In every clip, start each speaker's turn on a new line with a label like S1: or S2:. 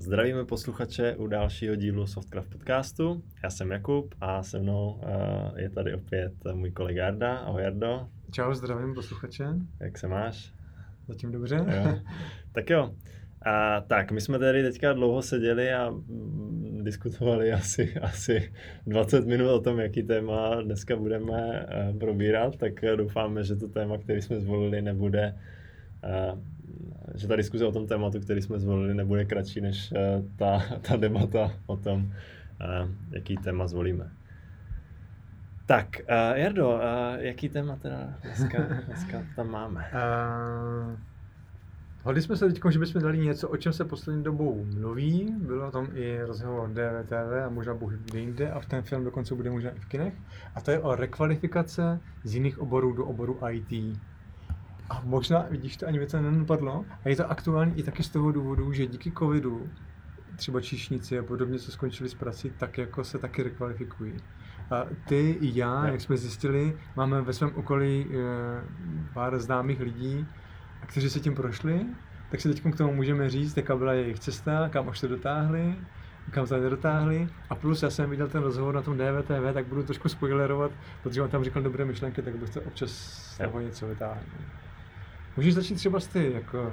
S1: Zdravíme posluchače u dalšího dílu Softcraft podcastu. Já jsem Jakub a se mnou uh, je tady opět můj kolega Jarda. Ahoj Jardo.
S2: Čau, zdravím posluchače.
S1: Jak se máš?
S2: Zatím dobře.
S1: Jo. tak jo. A, tak, my jsme tady teďka dlouho seděli a diskutovali asi, asi 20 minut o tom, jaký téma dneska budeme uh, probírat, tak doufáme, že to téma, který jsme zvolili, nebude uh, že ta diskuze o tom tématu, který jsme zvolili, nebude kratší než uh, ta, ta debata o tom, uh, jaký téma zvolíme. Tak, uh, Jardo, uh, jaký téma teda dneska, dneska tam máme? Uh,
S2: hodli jsme se teď, že bychom dali něco, o čem se poslední dobou mluví. Bylo tam i rozhovor DVTV a možná Bůh jinde a v ten film dokonce bude možná i v kinech. A to je o rekvalifikace z jiných oborů do oboru IT. A možná, vidíš, to ani mě to nenapadlo. A je to aktuální i taky z toho důvodu, že díky covidu třeba číšníci a podobně, co skončili s prací, tak jako se taky rekvalifikují. A ty i já, jak jsme zjistili, máme ve svém okolí e, pár známých lidí, kteří se tím prošli, tak si teď k tomu můžeme říct, jaká byla jejich cesta, kam už to dotáhli, kam to nedotáhli. A plus já jsem viděl ten rozhovor na tom DVTV, tak budu trošku spoilerovat, protože on tam říkal dobré myšlenky, tak bych to občas z toho něco vytáhl. Můžeš začít třeba s ty, jako...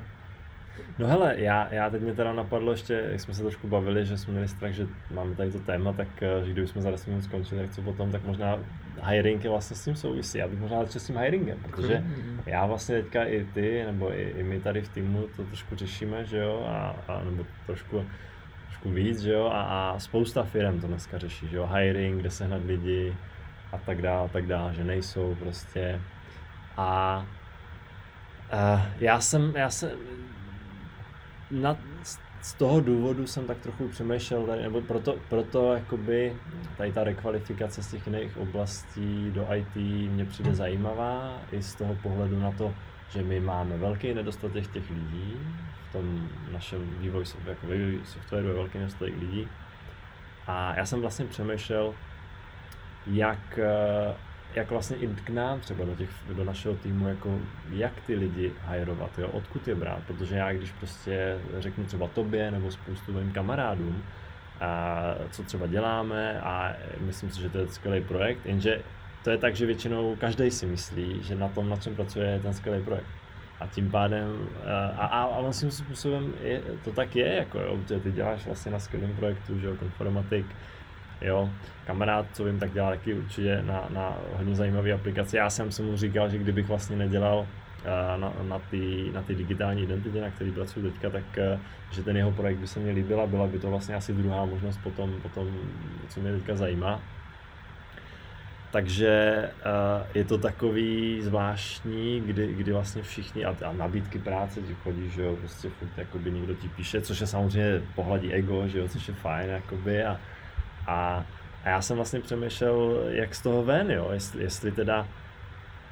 S1: No hele, já, já teď mi teda napadlo ještě, jak jsme se trošku bavili, že jsme měli strach, že máme tady to téma, tak eh, že kdybychom za 10 minut skončili, tak co potom, tak možná hiring je vlastně s tím souvisí. Já bych možná začal s tím hiringem, protože já vlastně teďka i ty, nebo i, i my tady v týmu to trošku řešíme, že jo, a, a nebo trošku, trošku víc, že jo, a, a spousta firm to dneska řeší, že jo, hiring, kde sehnat lidi a tak dále, a tak dále, že nejsou prostě. A Uh, já jsem, já jsem, na, z toho důvodu jsem tak trochu přemýšlel, tady, nebo proto, proto jakoby tady ta rekvalifikace z těch jiných oblastí do IT mě přijde zajímavá, i z toho pohledu na to, že my máme velký nedostatek těch lidí, v tom našem vývoji, jako vývoji softwaru je velký nedostatek lidí. A já jsem vlastně přemýšlel, jak jak vlastně i k nám třeba do, těch, do našeho týmu, jako jak ty lidi hajrovat, jo, odkud je brát, protože já když prostě řeknu třeba tobě nebo spoustu mým kamarádům, a co třeba děláme a myslím si, že to je skvělý projekt, jenže to je tak, že většinou každý si myslí, že na tom, na čem pracuje, je ten skvělý projekt. A tím pádem, a, a, a svým způsobem je, to tak je, jako jo, ty děláš vlastně na skvělém projektu, že jo, Conformatic, Jo, kamarád, co vím, tak dělá taky určitě na, na hodně zajímavé aplikace. Já jsem se mu říkal, že kdybych vlastně nedělal uh, na, na ty na ty digitální identitě, na který pracuji teďka, tak uh, že ten jeho projekt by se mi líbil a byla by to vlastně asi druhá možnost potom, potom co mě teďka zajímá. Takže uh, je to takový zvláštní, kdy, kdy vlastně všichni, a, a nabídky práce ti chodí, že jo, prostě furt jakoby někdo ti píše, což je samozřejmě pohladí ego, že jo, což je fajn, jakoby, a, a, a já jsem vlastně přemýšlel, jak z toho ven, jo, jestli, jestli teda,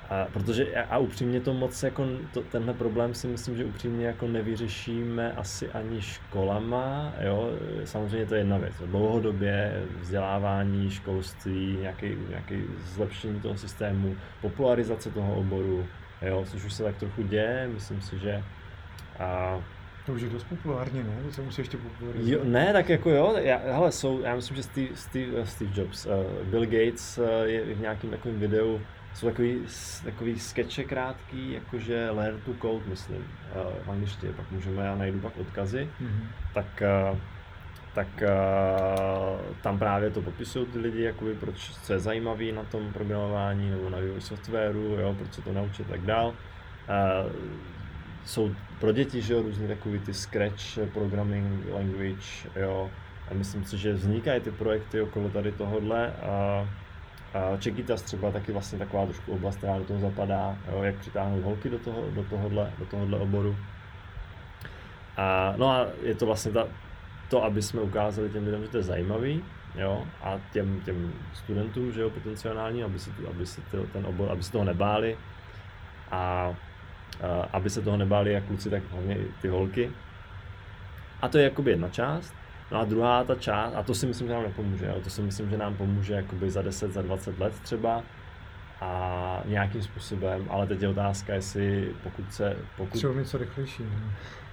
S1: a, protože a, upřímně to moc jako, to, tenhle problém si myslím, že upřímně jako nevyřešíme asi ani školama, jo, samozřejmě to je jedna věc, dlouhodobě vzdělávání, školství, nějaký, nějaký zlepšení toho systému, popularizace toho oboru, jo, což už se tak trochu děje, myslím si, že a,
S2: to už je dost populárně, ne? To se musí ještě popularizovat.
S1: Jo, ne, tak jako jo, já, hele, jsou, já myslím, že Steve, Steve, uh, Steve Jobs, uh, Bill Gates uh, je v nějakém takovém videu, jsou takový, takový skeče krátký, jakože learn to code, myslím, uh, v angličtině, pak můžeme, já najdu pak odkazy, mm-hmm. tak, uh, tak uh, tam právě to popisují ty lidi, jakoby, proč, co je zajímavé na tom programování nebo na vývoji softwaru, jo, proč se to naučit a tak dál. Uh, jsou pro děti, že jo, různý takový ty Scratch programming language, jo, a myslím si, že vznikají ty projekty okolo tady tohohle a, a Čekitas třeba taky vlastně taková trošku oblast, která do toho zapadá, jo, jak přitáhnout holky do, toho, do, tohohle, do tohohle oboru. A, no a je to vlastně ta, to, aby jsme ukázali těm lidem, že to je zajímavý, jo, a těm, těm studentům, že jo, potenciální, aby se, aby se ten obor, aby se toho nebáli. A aby se toho nebáli jak kluci, tak hlavně i ty holky. A to je jakoby jedna část. No a druhá ta část, a to si myslím, že nám nepomůže, jo? to si myslím, že nám pomůže jakoby za 10, za 20 let třeba a nějakým způsobem, ale teď je otázka, jestli pokud se... Pokud...
S2: Třeba něco rychlejší. Ne?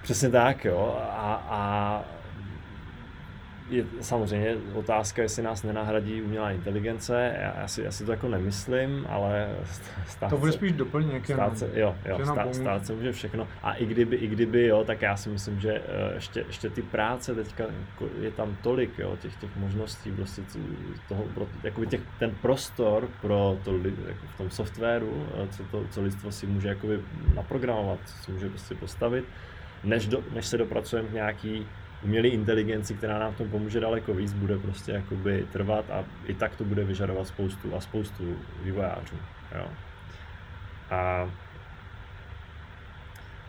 S1: Přesně tak, jo. A, a je samozřejmě otázka, jestli nás nenahradí umělá inteligence. Já, já, si, já si to jako nemyslím, ale
S2: stát To bude se, spíš doplněk.
S1: Stát se, jo, jo stát, stát se může všechno. A i kdyby, i kdyby jo, tak já si myslím, že eh, ještě, ještě ty práce teďka jako je tam tolik, jo, těch, těch možností, prostě toho, jakoby těch, ten prostor pro to jako v tom softwaru, eh, co, to, co lidstvo si může jakoby naprogramovat, co si může prostě postavit, než, do, než se dopracujeme k nějaký umělé inteligenci, která nám v tom pomůže daleko víc, bude prostě jakoby trvat a i tak to bude vyžadovat spoustu a spoustu vývojářů. Jo. A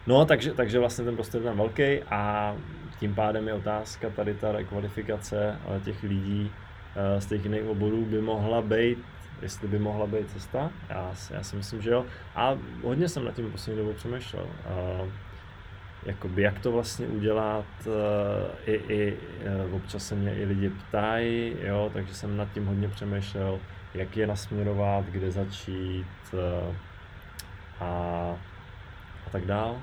S1: No, takže, takže vlastně ten prostor je tam velký a tím pádem je otázka tady ta rekvalifikace těch lidí eh, z těch jiných oborů by mohla být, jestli by mohla být cesta. Já, já si myslím, že jo. A hodně jsem nad tím poslední dobou přemýšlel jakoby jak to vlastně udělat, eh, i, i eh, občas se mě i lidi ptají, jo, takže jsem nad tím hodně přemýšlel, jak je nasměrovat, kde začít eh, a, a tak dál.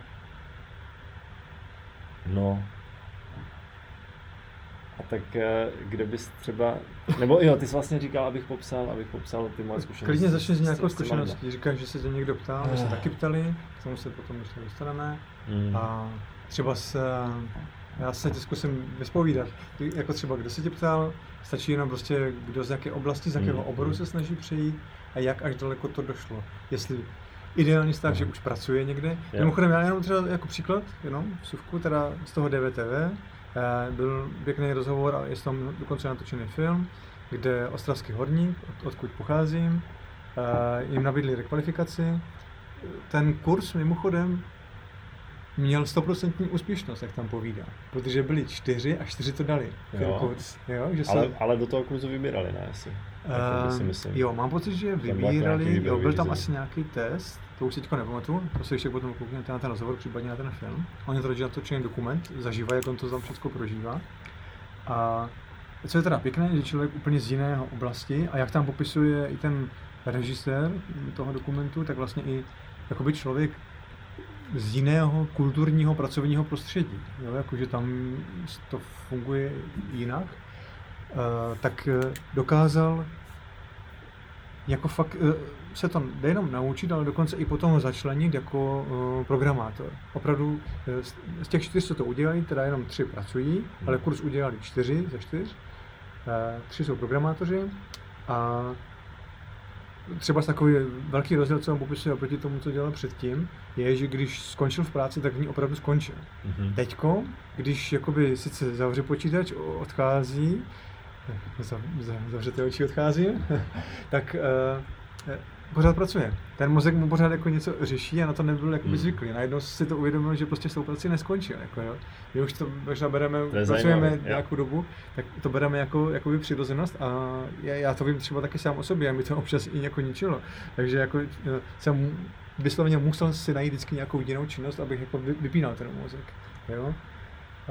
S1: No, a tak kde bys třeba, nebo jo, ty jsi vlastně říkal, abych popsal, abych popsal ty moje zkušenosti.
S2: Klidně začni s nějakou zkušeností. Říkáš, že se tě někdo ptal, my se taky ptali, k tomu se potom ještě dostaneme. Mm. A třeba se, já se tě zkusím vyspovídat. Jako třeba, kdo se tě ptal, stačí jenom prostě, kdo z jaké oblasti, z jakého mm. oboru se snaží přejít a jak až daleko to došlo. Jestli ideální stav, mm. že už pracuje někde. Yeah. Mimochodem, já jenom třeba jako příklad, jenom vsuvku, teda z toho DVTV, eh, byl pěkný rozhovor a je tam dokonce natočený film, kde ostravský horník, od, odkud pocházím, eh, jim nabídli rekvalifikaci. Ten kurz mimochodem měl stoprocentní úspěšnost, jak tam povídá. Protože byli čtyři a čtyři to dali. Jo. Kurz, jo? Že
S1: ale, se... ale do toho kurzu vybírali, ne? Asi.
S2: Uh, si myslím. Jo, mám pocit, že vybírali, jo, byl tam asi nějaký test, to už teďko nepamatuju, to se ještě potom koukněte na ten rozhovor, případně na ten film. Oni to natočený dokument, zažívají, jak on to tam všechno prožívá. A co je teda pěkné, že člověk úplně z jiného oblasti a jak tam popisuje i ten režisér toho dokumentu, tak vlastně i jakoby člověk z jiného kulturního pracovního prostředí, jo, jakože tam to funguje jinak, uh, tak uh, dokázal jako fakt uh, se to nejenom naučit, ale dokonce i potom začlenit jako uh, programátor. Opravdu uh, z těch čtyř, co to udělali, teda jenom tři pracují, ale kurz udělali čtyři ze čtyř, uh, tři jsou programátoři a třeba takový velký rozdíl, co on popisuje oproti tomu, co dělal předtím, je, že když skončil v práci, tak v ní opravdu skončil. Mm-hmm. Teďko, když jakoby sice zavře počítač, odchází, zavřete oči, odcházím, tak uh, pořád pracuje. Ten mozek mu pořád jako něco řeší a na to nebyl jakoby hmm. zvyklý. Najednou si to uvědomil, že prostě s tou prací neskončil. Jako, jo. My už to možná bereme, to pracujeme zajímavý, nějakou dobu, tak to bereme jako jakoby přirozenost a já, já, to vím třeba taky sám o sobě a mi to občas i jako ničilo. Takže jako eh, jsem vysloveně musel si najít vždycky nějakou jinou činnost, abych jako vypínal ten mozek. Jo?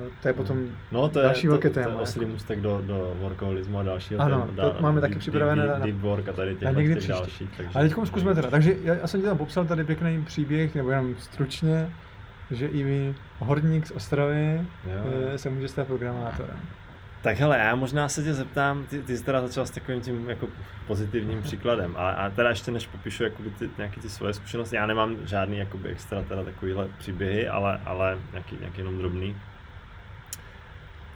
S2: A to je potom
S1: no, to je, další to, velké téma. To je oslý jako. můstek do, do workoholismu a dalšího.
S2: Ano, to dá, máme taky připravené
S1: na, deep work a tady těch, a někdy dalších.
S2: Takže... Ale teď zkusme teda. Takže já, já, jsem ti tam popsal tady pěkný příběh, nebo jenom stručně, že i vy, horník z Ostravy, jo. Eh, se může stát programátorem.
S1: Tak hele, já možná se tě zeptám, ty, ty jsi teda začal s takovým tím jako pozitivním příkladem, a, a teda ještě než popíšu jakoby ty, nějaký ty svoje zkušenosti, já nemám žádný jakoby extra teda takovýhle příběhy, ale, ale nějaký, nějaký jenom drobný.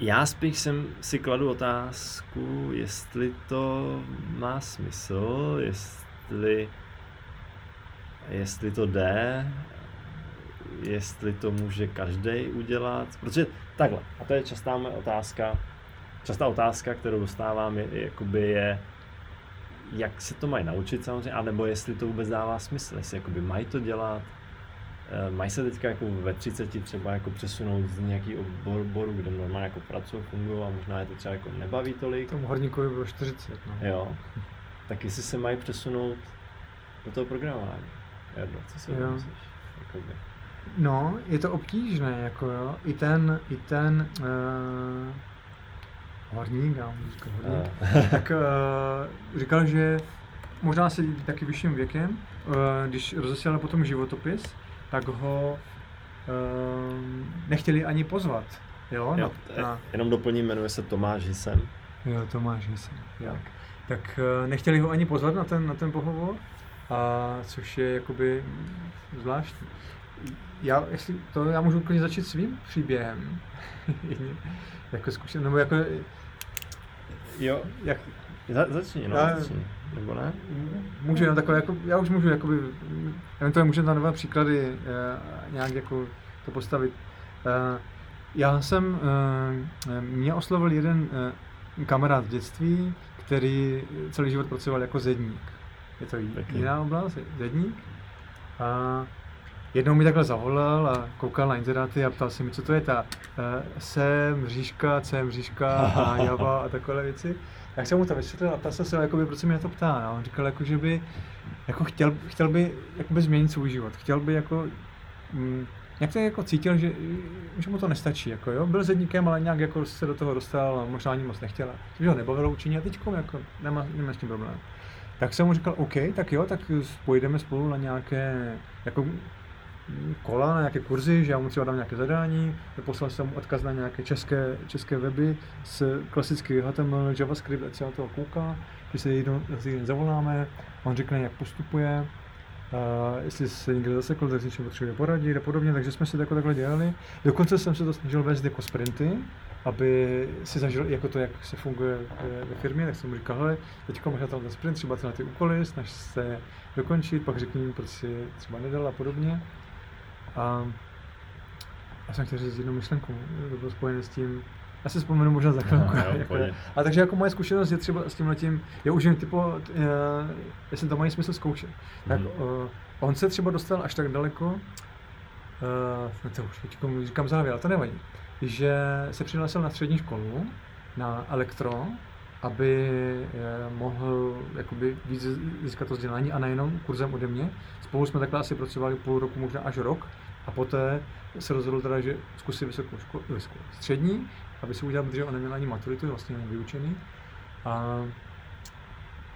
S1: Já spíš jsem si kladu otázku, jestli to má smysl, jestli, jestli to jde, jestli to může každý udělat, protože takhle, a to je častá moje otázka, častá otázka, kterou dostávám, je, jakoby je, jak se to mají naučit samozřejmě, anebo jestli to vůbec dává smysl, jestli jakoby mají to dělat, mají se teďka jako ve 30 třeba jako přesunout z nějaký oboru, kde normálně jako pracují, fungují a možná je to třeba jako nebaví tolik.
S2: Tomu horníkovi bylo 40, no.
S1: Jo. Tak jestli se mají přesunout do toho programování. Jardo, co si jo. myslíš? Jakoby.
S2: No, je to obtížné, jako jo. I ten, i ten uh, horník, já horník, uh. tak uh, říkal, že možná si taky vyšším věkem, uh, když rozesílal potom životopis, tak ho uh, nechtěli ani pozvat Jo,
S1: jo
S2: no, no.
S1: Jenom doplním, jmenuje se Tomáš Hisem.
S2: Jo, Tomáš Hisem, jo. Tak uh, nechtěli ho ani pozvat na ten, na ten pohovor, a což je jakoby zvláštní. Já, jestli to, já můžu úplně začít svým příběhem. jako zkušen, nebo jako...
S1: Jo, jak, za, začni, no, já, začni. Nebo ne?
S2: Můžu jenom takhle, jako, já už můžu jakoby, eventuálně můžu na nové příklady uh, nějak jako to postavit. Uh, já jsem, uh, mě oslovil jeden uh, kamarád v dětství, který celý život pracoval jako zedník. Je to jiná oblast, zedník. A jednou mi takhle zavolal a koukal na inzeráty a ptal se mi, co to je ta uh, C, mřížka, C, mřížka a Java a takové věci. Tak jsem mu to vysvětlil a ptal jsem se, jakoby, proč se mě to ptá. A on říkal, jako, že by jako chtěl, chtěl by jakoby změnit svůj život. Chtěl by jako mm, nějak to jako cítil, že, že mu to nestačí. Jako, jo? Byl zedníkem, ale nějak jako se do toho dostal a možná ani moc nechtěla. Takže ho nebavilo učení a teď jako nemá, nemá s tím problém. Tak jsem mu říkal, OK, tak jo, tak pojedeme spolu na nějaké jako kola, na nějaké kurzy, že já mu třeba dám nějaké zadání, poslal jsem mu odkaz na nějaké české, české weby s klasický HTML, JavaScript, ať se na toho kouká, že se jednou zavoláme, on řekne, jak postupuje, a jestli se někde zasekl, tak si potřebuje poradit a podobně, takže jsme si takhle, takhle dělali. Dokonce jsem se to snažil vést jako sprinty, aby si zažil jako to, jak se funguje ve firmě, tak jsem mu říkal, hele, teď možná tam ten sprint, třeba na ty úkoly, snaž se dokončit, pak řekni proč si třeba nedal a podobně. A já jsem chtěl říct jednu myšlenku, to bylo spojené s tím, já si vzpomenu možná za chvilku. jako, a takže jako moje zkušenost je třeba s tím letím, je už jen typu, uh, jestli to mají smysl zkoušet. Mm. Tak uh, on se třeba dostal až tak daleko, uh, to už teď říkám závěr, ale to nevadí, že se přihlásil na střední školu, na elektro, aby mohl jakoby víc získat to vzdělání a nejenom kurzem ode mě. Spolu jsme takhle asi pracovali půl roku, možná až rok a poté se rozhodl teda, že zkusí vysokou školu, vysokou střední aby si udělal, protože on neměl ani maturitu, vlastně vyučený. A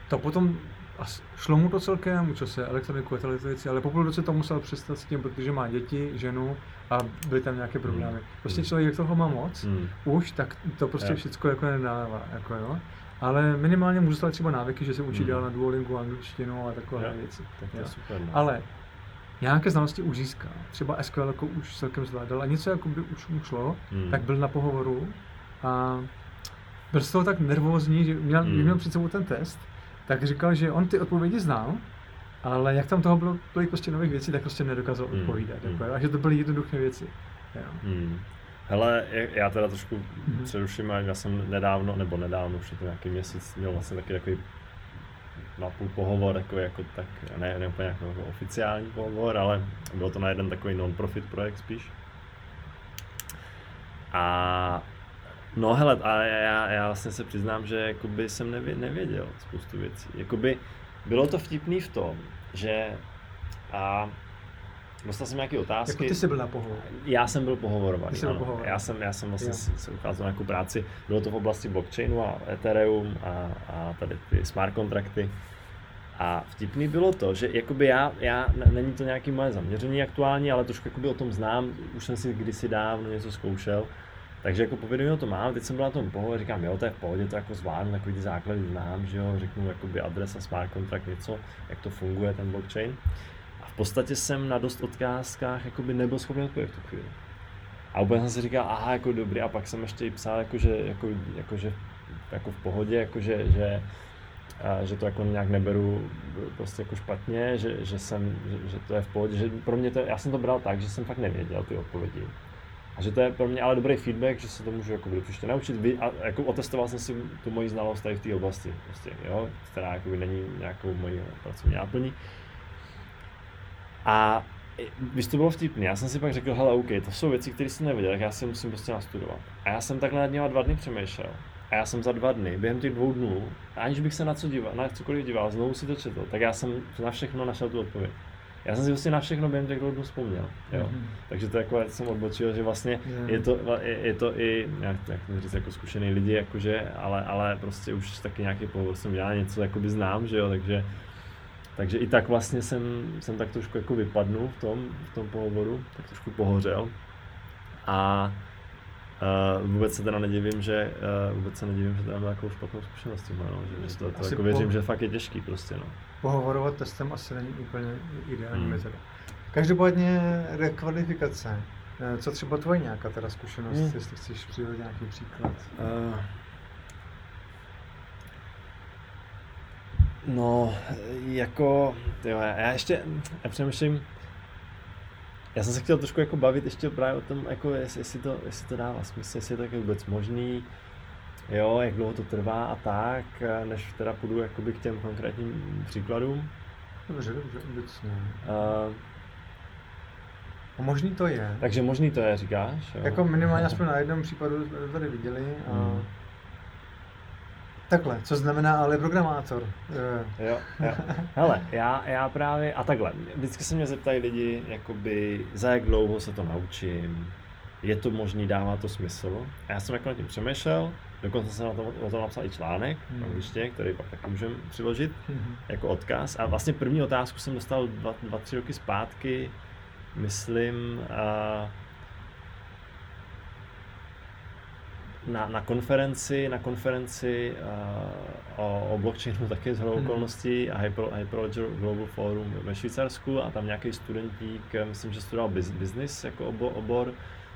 S2: to potom a šlo mu to celkem, učil se elektroniku a věci, ale po půl roce to musel přestat s tím, protože má děti, ženu a byly tam nějaké problémy. Mm. Prostě člověk, jak toho má moc, mm. už, tak to prostě yeah. všechno jako nedává, jako jo. Ale minimálně můžu stát třeba návyky, že se učí mm. dál na Duolingu angličtinu a takové yeah. věci.
S1: Tak to je super. No.
S2: Ale nějaké znalosti už získal. Třeba SQL jako už celkem zvládal a něco jako by už mu šlo, mm. tak byl na pohovoru a byl z toho tak nervózní, že měl, mm. měl před sebou ten test, tak říkal, že on ty odpovědi znal, ale jak tam toho bylo tolik prostě nových věcí, tak prostě nedokázal mm. odpovídat. Mm. Jako, a že to byly jednoduché věci. Jo. Mm.
S1: Hele, já teda trošku mm-hmm. přeruším, já jsem nedávno, nebo nedávno, už je to nějaký měsíc, měl vlastně taky takový na půl pohovor, jako, jako tak, ne, ne úplně jako oficiální pohovor, ale bylo to na jeden takový non-profit projekt spíš. A No hele, a já, já vlastně se přiznám, že jakoby jsem nevě, nevěděl spoustu věcí. Jakoby bylo to vtipný v tom, že a Dostal jsem nějaké otázky.
S2: Jako ty jsi byl na pohovor.
S1: Já jsem byl pohovorovaný. Byl pohovor. Já jsem, já jsem vlastně jo. se ukázal nějakou práci. Bylo to v oblasti blockchainu a Ethereum a, a tady ty smart kontrakty. A vtipný bylo to, že jakoby já, já, není to nějaký moje zaměření aktuální, ale trošku jakoby o tom znám, už jsem si kdysi dávno něco zkoušel. Takže jako povědomí o to mám, teď jsem byl na tom pohovoru, říkám, jo, to je v pohodě, to jako zvládnu, takový ty základy znám, že jo, řeknu jakoby adresa, smart contract, něco, jak to funguje, ten blockchain. Podstatě jsem na dost otázkách jakoby nebyl schopný odpovědět tu chvíli. A úplně jsem si říkal, aha, jako dobrý, a pak jsem ještě i psal, jakože, jako, jakože, jako v pohodě, jakože, že, a, že to jako nějak neberu prostě jako špatně, že, že, jsem, že, že to je v pohodě, že pro mě to, já jsem to bral tak, že jsem fakt nevěděl ty odpovědi. A že to je pro mě ale dobrý feedback, že se to můžu jako příště naučit. A jako otestoval jsem si tu moji znalost tady v té oblasti, prostě, jo, která jako není nějakou mojí pracovní náplní. A když to bylo vtipné, já jsem si pak řekl, hele, OK, to jsou věci, které jsem nevěděl, tak já si musím prostě nastudovat. A já jsem takhle nad něma dva dny přemýšlel. A já jsem za dva dny, během těch dvou dnů, aniž bych se na co díval, na cokoliv díval, znovu si to četl, tak já jsem na všechno našel tu odpověď. Já jsem si vlastně na všechno během těch dnů vzpomněl. Jo. Mm-hmm. Takže to jako jsem odbočil, že vlastně yeah. je, to, je, je, to i, jak, jak říct, jako zkušený lidi, jakože, ale, ale prostě už taky nějaký pohovor jsem dělal, něco jakoby znám, že jo, takže, takže i tak vlastně jsem, jsem tak trošku jako vypadnul v tom, v tom pohovoru, tak trošku pohořel. A Uh, vůbec se teda nedivím, že uh, vůbec se nedivím, že tam takovou špatnou zkušenost s tím, no, že, že to, to jako věřím, po, že fakt je těžký prostě, no.
S2: Pohovorovat testem asi není úplně ideální hmm. metoda. Každopádně rekvalifikace. Eh, co třeba tvoje nějaká teda zkušenost, hmm. jestli chceš přijít nějaký příklad? Uh,
S1: no, jako, jo, já ještě, já přemýšlím, já jsem se chtěl trošku jako bavit ještě právě o tom, jako jestli, jestli, to, jestli to dává smysl, jestli je to jako vůbec možný, jo, jak dlouho to trvá a tak, než teda půjdu jakoby k těm konkrétním příkladům.
S2: Dobře, dobře, obecně. Uh, a možný to je.
S1: Takže možný to je, říkáš? Jo?
S2: Jako minimálně aspoň na jednom případu jsme tady viděli. A... Hmm. Takhle, co znamená ale programátor?
S1: Jo, jo. Hele, já, já právě, a takhle, vždycky se mě zeptají lidi, jakoby, za jak dlouho se to naučím, je to možný, dává to smysl. A já jsem jako nad tím přemýšlel, dokonce jsem na tom, o tom napsal i článek hmm. v angličtině, který pak taky můžeme přiložit hmm. jako odkaz. A vlastně první otázku jsem dostal dva, dva tři roky zpátky, myslím, uh, na, na konferenci, na konferenci uh, o, o blockchainu také z hmm. okolností a Hyper, Hyperledger Global Forum ve Švýcarsku a tam nějaký studentík, myslím, že studoval business jako obor, obor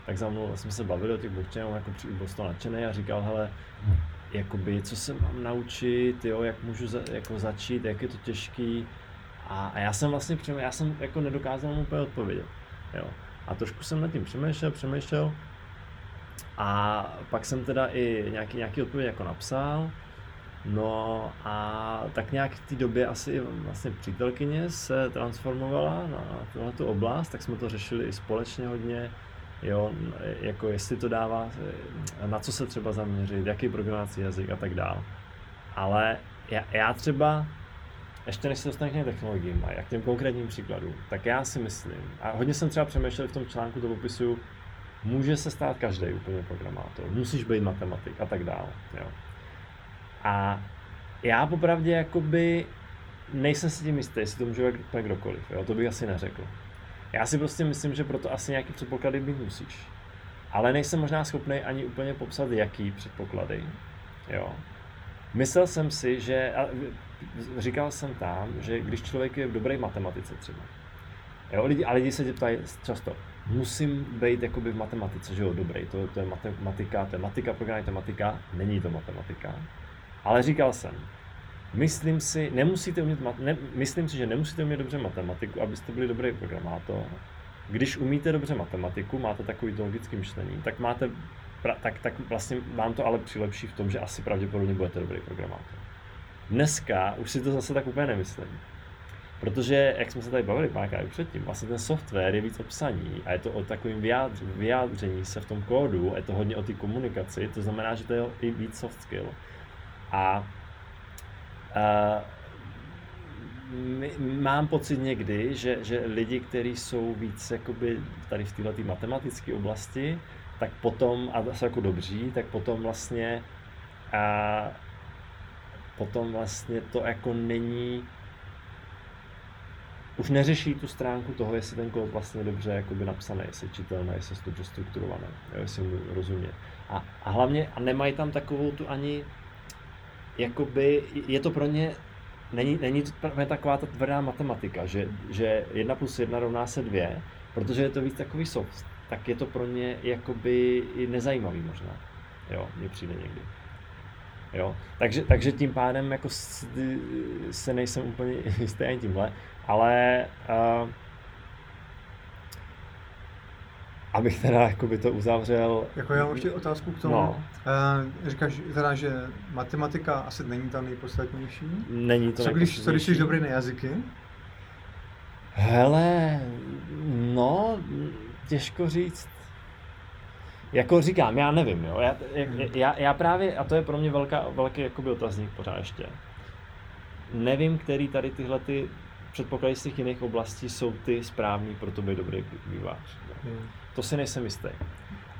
S1: tak za mnou jsme se bavili o těch blockchainů, jako byl z toho nadšený a říkal, hele, jakoby, co se mám naučit, jo, jak můžu za, jako začít, jak je to těžký. A, a já jsem vlastně přemýšlel, já jsem jako nedokázal mu úplně odpovědět. Jo. A trošku jsem nad tím přemýšlel, přemýšlel a pak jsem teda i nějaký, nějaký odpověď jako napsal. No a tak nějak v té době asi vlastně přítelkyně se transformovala na tuhle tu oblast, tak jsme to řešili i společně hodně, jo, jako jestli to dává, na co se třeba zaměřit, jaký programovací jazyk a tak dále. Ale já, já třeba, ještě než se dostanu k těm technologiím a k těm konkrétním příkladům, tak já si myslím, a hodně jsem třeba přemýšlel v tom článku, to popisuju, může se stát každý úplně programátor, musíš být matematik a tak dále. Jo. A já popravdě jakoby nejsem si tím jistý, jestli to může být úplně kdokoliv, jo, to bych asi neřekl. Já si prostě myslím, že proto asi nějaký předpoklady být musíš. Ale nejsem možná schopný ani úplně popsat, jaký předpoklady. Jo. Myslel jsem si, že, říkal jsem tam, že když člověk je v dobré matematice třeba, jo, lidi, a lidi se tě ptají často, musím být jakoby v matematice, že jo, dobrý, to, to je matematika, to je matika, programování, to je matika, není to matematika. Ale říkal jsem, myslím si, nemusíte umět, ne, myslím si, že nemusíte umět dobře matematiku, abyste byli dobrý programátor. Když umíte dobře matematiku, máte takový logický myšlení, tak máte, pra, tak, tak vlastně vám to ale přilepší v tom, že asi pravděpodobně budete dobrý programátor. Dneska už si to zase tak úplně nemyslím. Protože, jak jsme se tady bavili párkrát předtím, vlastně ten software je víc obsaní a je to o takovém vyjádření, vyjádření se v tom kódu, je to hodně o té komunikaci, to znamená, že to je i víc soft skill. A Uh, mám pocit někdy, že, že lidi, kteří jsou víc jakoby tady v této matematické oblasti, tak potom, a jsou jako dobří, tak potom vlastně a potom vlastně to jako není už neřeší tu stránku toho, jestli ten kód vlastně dobře jakoby napsaný, jestli čitelný, jestli je dobře strukturovaný, jo, jestli mu rozumě. A, a hlavně a nemají tam takovou tu ani jakoby je to pro ně, není, není to pro taková ta tvrdá matematika, že, že 1 plus 1 rovná se 2, protože je to víc takový soft, tak je to pro ně jakoby i nezajímavý možná. Jo, mně přijde někdy. Jo? Takže, takže tím pádem jako se nejsem úplně jistý ani tímhle, ale uh, abych teda jakoby to uzavřel.
S2: Jako já mám ještě otázku k tomu. No. Uh, říkáš teda, že matematika asi není ta nejpodstatnější?
S1: Není to
S2: Co když, co když jsi dobrý na jazyky?
S1: Hele, no, těžko říct. Jako říkám, já nevím, jo. Já, já, já právě, a to je pro mě velká, velký jakoby otazník pořád ještě. Nevím, který tady tyhle ty předpoklady z těch jiných oblastí jsou ty správný pro to být dobrý vývář. Hmm. To si nejsem jistý.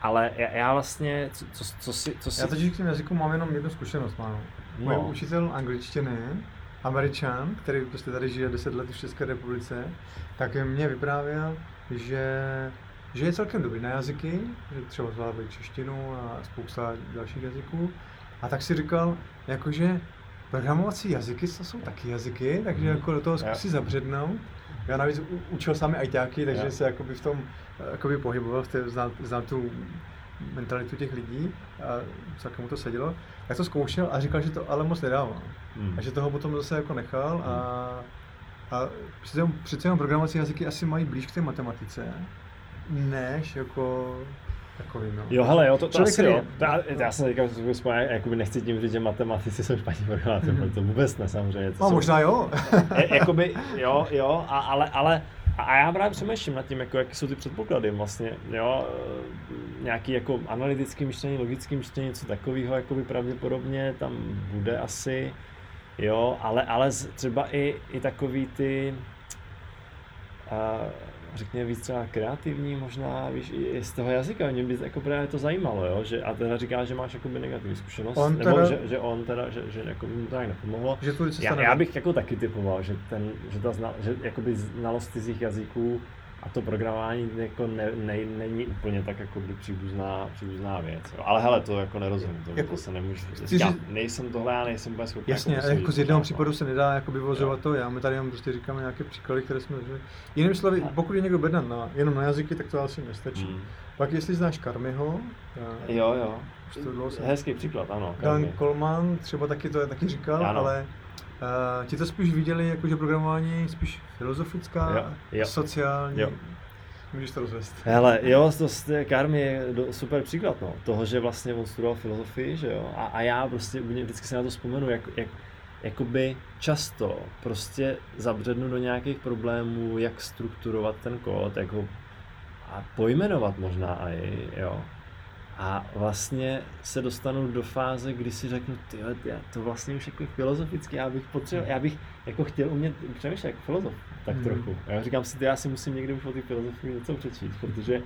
S1: Ale já, já vlastně, co, co, co si... Co si...
S2: Já totiž k těm jazyku mám jenom jednu zkušenost, mám. No. Můj učitel angličtiny, američan, který prostě tady žije 10 let v České republice, tak mě vyprávěl, že že je celkem dobrý na jazyky, že třeba zvládají češtinu a spousta dalších jazyků. A tak si říkal, jakože programovací jazyky to jsou taky jazyky, takže
S1: Mhm.
S2: jako do toho zkusí zabřednout. Já navíc učil sami ajťáky, takže
S1: Jo.
S2: se jakoby v tom jakoby pohyboval, znal, znal tu mentalitu těch lidí a celkem mu to sedělo. Tak to zkoušel a říkal, že to ale moc nedává.
S1: Hmm.
S2: A že toho potom zase jako nechal a, a přece jenom, přece jenom programovací jazyky asi mají blíž k té matematice, než jako takový, no.
S1: Jo, hele, jo, to, to asi jo. To, já, já jsem říkal, že jsme, jakoby nechci tím říct, že matematici jsou špatní programátoři, protože to vůbec ne, samozřejmě. To
S2: No,
S1: jsou,
S2: možná jo.
S1: je, jakoby, jo, jo, a, ale, ale a, já právě přemýšlím nad tím, jako, jaké jsou ty předpoklady vlastně, jo, eh, nějaký jako analytický myšlení, logický myšlení, něco takového, jakoby pravděpodobně tam bude asi, jo, ale, ale třeba i, i takový ty, a, řekněme víc třeba kreativní možná, víš, i z toho jazyka, mě by jako právě to zajímalo, jo, že, a teda říká, že máš jakoby negativní zkušenost,
S2: On
S1: nebo
S2: teda-
S1: že, že, on teda, že, že jako mu to tak nepomohlo,
S2: že tu
S1: já, já bych jako taky typoval, že, ten, že ta zna, že jakoby znalost cizích jazyků a to programování jako ne, ne, není úplně tak jako by příbuzná, příbuzná věc. Jo. Ale hele, to jako nerozumím, to,
S2: Jako-
S1: to se nemůžu
S2: chci říct-
S1: Nejsem tohle, já nejsem úplně schopný.
S2: Jasně,
S1: jako
S2: jako, z jednoho případu se nedá jako vyvozovat to, já my tady jenom prostě říkáme nějaké příklady, které jsme zažili. Jinými slovy, pokud je někdo bedan na, jenom na jazyky, tak to asi nestačí.
S1: Hmm.
S2: Pak jestli znáš Karmiho, eh,
S1: Jo, jo.
S2: To dlouho
S1: Hezký příklad, ano.
S2: Dan
S1: Karmi.
S2: Coleman třeba taky to taky říkal,
S1: Ano.
S2: ale uh, ti to spíš viděli jako, že programování je spíš filozofická,
S1: Jo, jo.
S2: sociální.
S1: Jo.
S2: Můžeš to rozvést.
S1: Hele, jo, to, Karmi je do, super příklad, no. Toho, že vlastně on studoval filozofii, že jo. A, a já prostě vždycky si na to vzpomenu, jak, jak, jakoby často prostě zabřednu do nějakých problémů, jak strukturovat ten kód, jak ho a pojmenovat možná i, jo. A vlastně se dostanu do fáze, kdy si řeknu, ty to vlastně už jako filozoficky, já bych potřeboval, já bych jako chtěl umět přemýšlet jako filozof, tak
S2: Hmm.
S1: trochu. Já říkám si, ty, já si musím někdy už o té filozofii něco přečíst, protože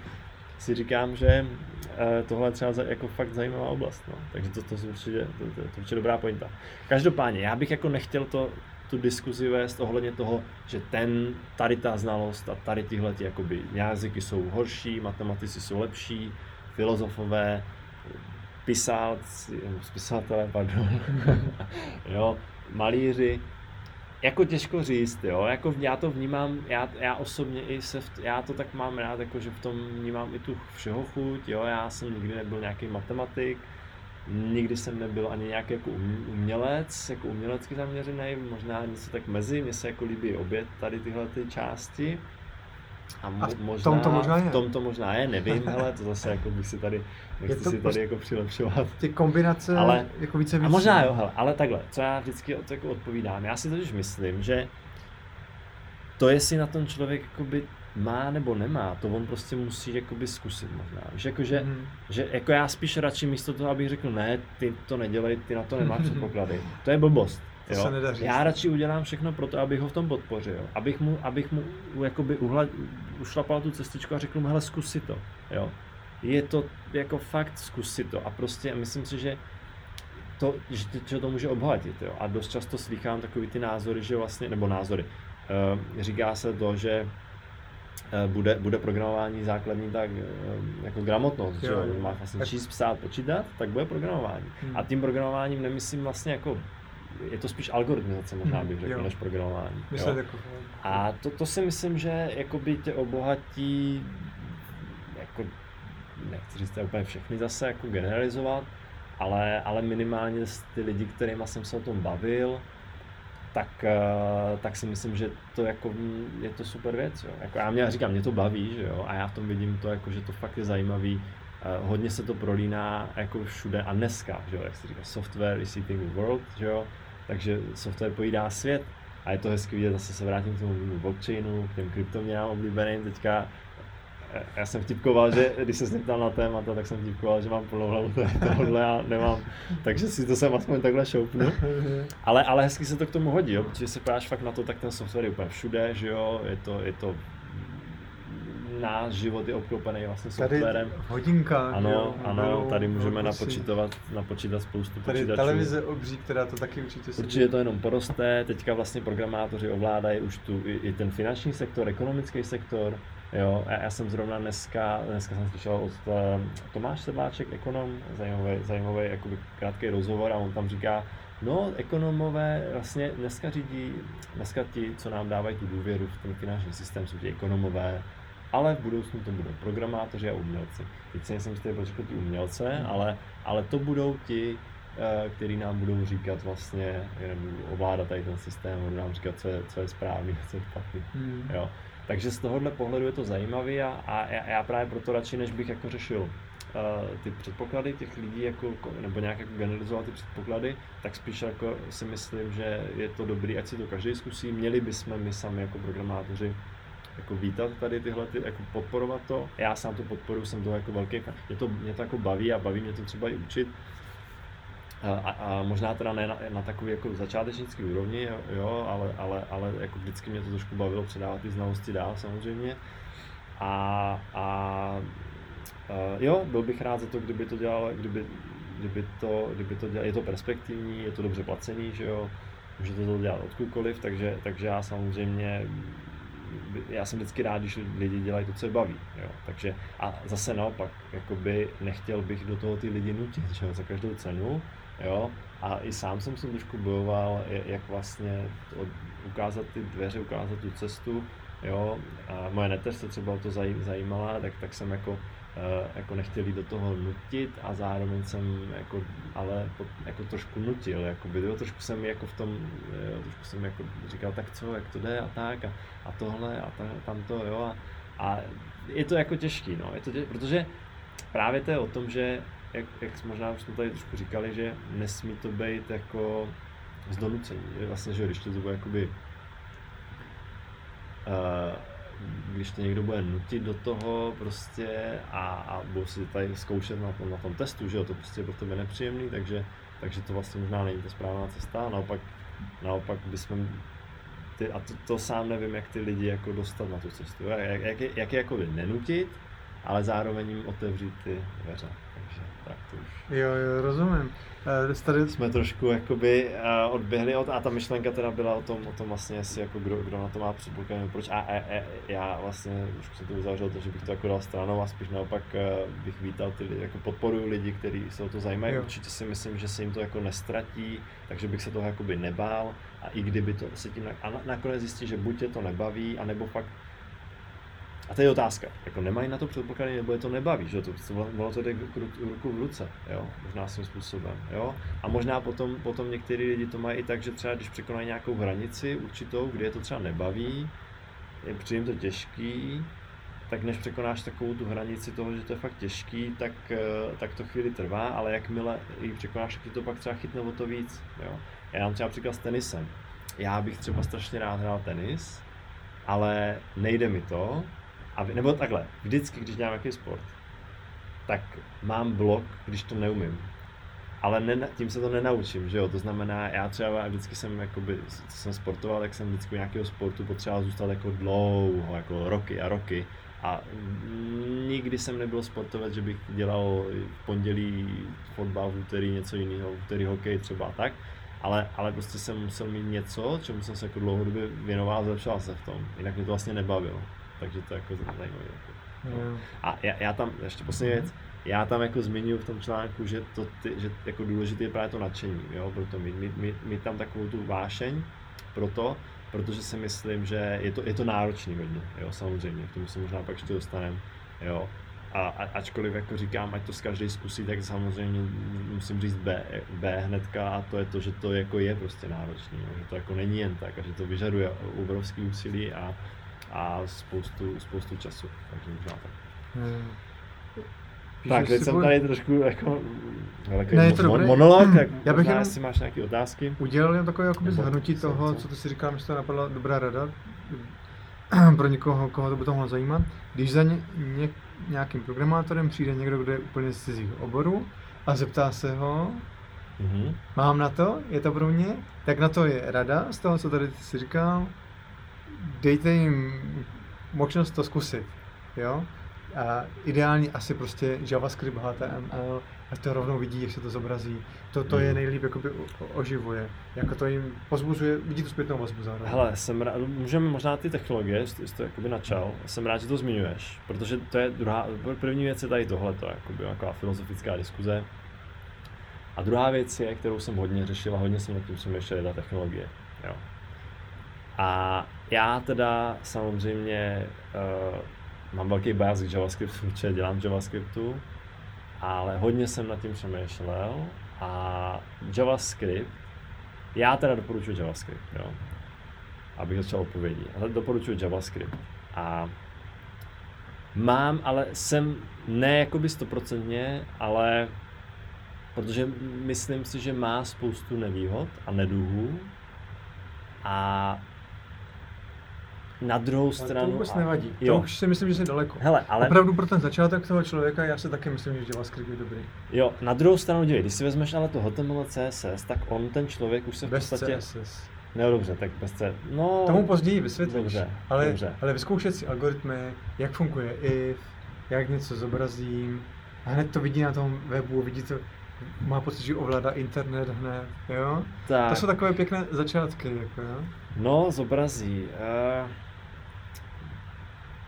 S1: si říkám, že eh, tohle je třeba jako fakt zajímavá oblast, no. takže to, to, je určitě, to, to, to je určitě dobrá pointa. Každopádně, já bych jako nechtěl to, tu diskuzi vést ohledně toho, že ten, tady ta znalost a tady tyhle ty jakoby jazyky jsou horší, matematici jsou lepší, filozofové, pisálci, nebo spisatelé, pardon, jo, malíři, jako těžko říct, jo, jako já to vnímám, já, já osobně i se, v, já to tak mám rád, jako že v tom vnímám i tu všeho chuť, jo, já jsem nikdy nebyl nějaký matematik, nikdy jsem nebyl ani nějaký jako um- umělec, jako umělecky zaměřený, možná něco tak mezi, mně se jako líbí obě tady tyhle ty části. A, mo-
S2: A v
S1: možná,
S2: tom to možná je.
S1: V tom to možná je, nevím, hele, to zase jako bych si tady, nechci
S2: to
S1: si tady
S2: prostě-
S1: jako přilepšovat.
S2: Ty kombinace
S1: Ale-
S2: jako více
S1: A
S2: víc.
S1: možná jo, hele, ale takhle, co já vždycky od- jako odpovídám, já si totiž myslím, že to, jestli na tom člověk jakoby má nebo nemá, to on prostě musí jakoby zkusit možná. Víš, jakože,
S2: Mhm.
S1: že jako já spíš radši místo toho, abych řekl, ne, ty to nedělej, ty na to nemáš předpoklady. To je blbost.
S2: To
S1: Jo?
S2: se nedá říct.
S1: Já radši udělám všechno pro to, abych ho v tom podpořil. Abych mu, abych mu jakoby uhla, ušlapal tu cestičku a řekl mu, hele, zkus si to. Jo? Je to jako fakt, zkus si to. A prostě myslím si, že to, že, že to může obohatit. Jo? A dost často slýchám takový ty názory, že vlastně, nebo názory, uh, říká se to, že eh, bude, bude programování základní tak eh, jako gramotnost, že
S2: Jo,
S1: jo?
S2: jo.
S1: máš vlastně číst, psát, počítat, tak bude programování.
S2: Hmm.
S1: A tím programováním nemyslím vlastně jako, je to spíš algoritmizace možná
S2: Hmm,
S1: bych řekl,
S2: jo.
S1: než programování. Jo?
S2: jako...
S1: A to, to si myslím, že jakoby tě obohatí, jako, nechci říct úplně všechny zase jako generalizovat, ale, ale minimálně ty lidi, kterými jsem se o tom bavil, tak, eh, tak si myslím, že to jako je to super věc. Jo. Jako já, mě, já říkám, mě to baví, že jo, a já v tom vidím to, jako, že to fakt je zajímavý. Eh, hodně se to prolíná jako všude a dneska, že jo, jak se říká, software is eating the world, že jo, takže software pojídá svět a je to hezky vidět, zase se vrátím k tomu blockchainu, k těm kryptoměnám oblíbeným teďka. Já jsem vtipkoval, že když se zeptal na témata, tak jsem vtipkoval, že mám plnou hlavu to- tohohle a nemám, takže si to sem aspoň takhle šoupnu. Ale, ale hezky se to k tomu hodí, jo, protože se podíváš fakt na to, tak ten software je úplně všude, že jo, je to, je to náš život je obklopený vlastně
S2: Tady
S1: softwarem.
S2: hodinka,
S1: Ano,
S2: jo,
S1: ano,
S2: mobilou,
S1: tady můžeme
S2: velkosti.
S1: napočítat, napočítat spoustu
S2: Tady
S1: počítačů.
S2: televize obří, která to taky určitě sedí.
S1: Určitě to jenom poroste, teďka vlastně programátoři ovládají už tu, i, i ten finanční sektor, ekonomický sektor, Jo, a já jsem zrovna dneska, dneska jsem slyšel od uh, Tomáš Sedláček, ekonom, zajímavý, zajímavý jakoby krátký rozhovor a on tam říká, no ekonomové vlastně dneska řídí, dneska ti, co nám dávají tu důvěru v ten finanční systém, jsou ti ekonomové, ale v budoucnu to budou programátoři a umělci. Teď si nejsem jistý, proč ty umělce, hmm. ale, ale to budou ti, eh, který nám budou říkat vlastně, ovládat tady ten systém, budou nám říkat, co je, co je správný, co je špatný. Hmm. Jo. Takže z tohohle pohledu je to zajímavé a, a já, já právě proto radši, než bych jako řešil uh, ty předpoklady těch lidí, jako, nebo nějak jako generalizoval ty předpoklady, tak spíš jako si myslím, že je to dobrý, ať si to každý zkusí. Měli bychom my sami jako programátoři jako vítat tady tyhle, ty, jako podporovat to. Já sám to podporuji, jsem to jako velký. Mě to, mě to jako baví a baví mě to třeba i učit. A, a možná teda ne na, na takový jako začátečnický úrovni, jo, ale, ale, ale jako vždycky mě to trošku bavilo předávat ty znalosti dál samozřejmě. A, a, a jo, byl bych rád za to, kdyby to dělal, kdyby, kdyby to, kdyby to dělal, je to perspektivní, je to dobře placený, že jo, můžete to dělat odkudkoliv, takže, takže já samozřejmě já jsem vždycky rád, když lidi dělají to, co je baví. Jo. Takže, a zase naopak, jakoby nechtěl bych do toho ty lidi nutit, že za každou cenu. Jo. A i sám jsem si trošku bojoval, jak vlastně ukázat ty dveře, ukázat tu cestu. Jo. A moje neteř se třeba o to zajímala, tak, tak jsem jako jako nechtěli do toho nutit a zároveň jsem jako, ale jako trošku nutil, jako by, jo, trošku jsem jako v tom, jo, trošku jsem jako říkal, tak co, jak to jde a tak a, a tohle a ta, tamto, jo, a, a je to jako těžký, no, je to těžký, protože právě to je o tom, že jak, jak možná už jsme tady trošku říkali, že nesmí to být jako z donucení, vlastně, že když to bude jakoby uh, když tě někdo bude nutit do toho prostě a, a budou si tady zkoušet na tom, na tom testu, že jo, to prostě je pro tebe nepříjemný, takže, takže to vlastně možná není ta správná cesta, naopak, naopak bychom ty, a to, to, sám nevím, jak ty lidi jako dostat na tu cestu, jak, jak, jak je jako nenutit, ale zároveň jim otevřít ty dveře, takže tak to už.
S2: Jo, jo, rozumím.
S1: Uh, tady... Jsme trošku jakoby uh, odběhli od, a ta myšlenka teda byla o tom, o tom vlastně, jestli jako kdo, kdo na to má předpoklad, proč. A, a, a, já vlastně už jsem to uzavřel, takže bych to jako dal stranou a spíš naopak uh, bych vítal ty lidi, jako podporuju lidi, kteří se o to zajímají. Jo. Určitě si myslím, že se jim to jako nestratí, takže bych se toho jakoby nebál a i kdyby to se tím, a nakonec zjistí, že buď je to nebaví, anebo fakt a to je otázka, jako nemají na to předpoklady, nebo je to nebaví, že to, ono to jde ruku v ruce, jo, možná svým způsobem, jo. A možná potom, potom některý lidi to mají i tak, že třeba když překonají nějakou hranici určitou, kde je to třeba nebaví, je přijím to těžký, tak než překonáš takovou tu hranici toho, že to je fakt těžký, tak, eh, tak to chvíli trvá, ale jakmile ji překonáš, tak to pak třeba chytne o to víc, jo. Já mám třeba příklad s tenisem. Já bych třeba strašně rád hrál tenis, ale nejde mi to, a, nebo takhle, vždycky, když dělám nějaký sport, tak mám blok, když to neumím. Ale ne, tím se to nenaučím, že jo, to znamená, já třeba vždycky jsem, jakoby, jsem sportoval, tak jsem vždycky u nějakého sportu potřeboval zůstat jako dlouho, jako roky a roky. A nikdy jsem nebyl sportovec, že bych dělal v pondělí fotbal, v úterý něco jiného, v úterý hokej třeba tak. Ale, ale prostě jsem musel mít něco, čemu jsem se jako dlouhodobě věnoval a zlepšoval se v tom. Jinak mě to vlastně nebavilo takže to je jako zajímavé. Jako. No. A já, já, tam, ještě poslední věc, já tam jako zmiňuji v tom článku, že, to ty, že jako důležité je právě to nadšení, jo, proto mít, mít, mít, mít tam takovou tu vášeň, proto, protože si myslím, že je to, je to náročný hodně, jo, samozřejmě, k tomu se možná pak ještě dostaneme, jo. A, a, ačkoliv jako říkám, ať to z každý zkusí, tak samozřejmě musím říct B, B hnedka a to je to, že to jako je prostě náročný, jo, že to jako není jen tak a že to vyžaduje obrovský úsilí a, a spoustu, spoustu času, takže možná tak. Hmm. tak, teď jsem bude... tady trošku jako, ne, to mon- monolog, tak Já bych možná, jestli máš nějaké otázky.
S2: Udělal jen takové jakoby zhrnutí toho, co ty si říkal, že to napadla dobrá rada pro někoho, koho to by to mohlo zajímat. Když za ně, ně, nějakým programátorem přijde někdo, kdo je úplně z cizích oborů a zeptá se ho, mm-hmm. mám na to, je to pro mě, tak na to je rada z toho, co tady ty si říkal, dejte jim možnost to zkusit, jo. A ideálně asi prostě JavaScript, HTML, a to rovnou vidí, jak se to zobrazí. To, to je
S1: Hmm.
S2: nejlíp jakoby oživuje. Jako to jim pozbuzuje, vidí tu zpětnou vazbu zároveň.
S1: Hele, jsem rád, můžeme možná ty technologie, jestli jsi to jakoby načal, jsem rád, že to zmiňuješ, protože to je druhá, první věc je tady tohleto, jakoby taková filozofická diskuze. A druhá věc je, kterou jsem hodně řešil a hodně jsem nad tím přemýšlel, je ta technologie. Jo. A já teda samozřejmě uh, mám velký bias k JavaScriptu, protože dělám JavaScriptu, ale hodně jsem nad tím přemýšlel a JavaScript, já teda doporučuji JavaScript, jo abych začal odpovědí. Ale doporučuji JavaScript. A mám, ale jsem ne jakoby stoprocentně, ale protože myslím si, že má spoustu nevýhod a neduhů a na druhou
S2: Ale
S1: stranu...
S2: to vůbec
S1: a-
S2: nevadí. To
S1: Jo.
S2: už si myslím, že jsi daleko.
S1: Hele, ale
S2: Opravdu pro ten začátek toho člověka, já si taky myslím, že JavaScript je dobrý.
S1: jo, na druhou stranu dívej, když si vezmeš ale to HTML CSS, tak on ten člověk už se v
S2: Bez
S1: podstatě...
S2: CSS.
S1: Ne, dobře, tak bez C... No,
S2: Tomu později vysvětlíš.
S1: Dobře,
S2: ale,
S1: dobře.
S2: ale vyzkoušet si algoritmy, jak funguje if, jak něco zobrazím, a hned to vidí na tom webu, vidí to, má pocit, že ovládá internet hned, jo?
S1: tak,
S2: To jsou takové pěkné začátky, jako jo?
S1: no, zobrazí. Uh,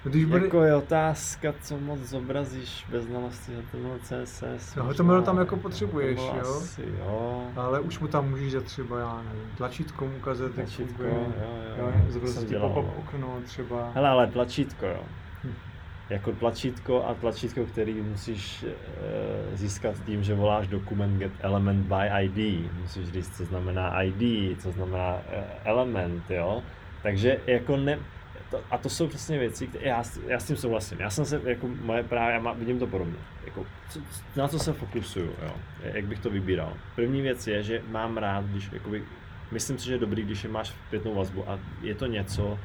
S2: Když bude,
S1: Jako je otázka, co moc zobrazíš bez znalosti HTML, CSS.
S2: No, HTML tam jako potřebuješ, jo?
S1: Asi, jo.
S2: ale už mu tam můžeš dát třeba, já nevím, tlačítko mu ukázat, jak
S1: Tlačítko,
S2: funguje.
S1: jo, jo,
S2: jo, zobrazit pop-up
S1: no.
S2: okno třeba.
S1: Hele, ale tlačítko, jo.
S2: Hm.
S1: Jako tlačítko a tlačítko, který musíš e, získat tím, že voláš dokument get element by ID. Musíš říct, co znamená ID, co znamená e, element, jo. Takže jako ne, to, a to jsou přesně věci, které já, s- já s tím souhlasím. Já jsem se, jako moje právě, já má, vidím to podobně. Jako, co, na co se fokusuju, jo? jak bych to vybíral. První věc je, že mám rád, když, jakoby, myslím si, že je dobrý, když je máš zpětnou vazbu a je to něco,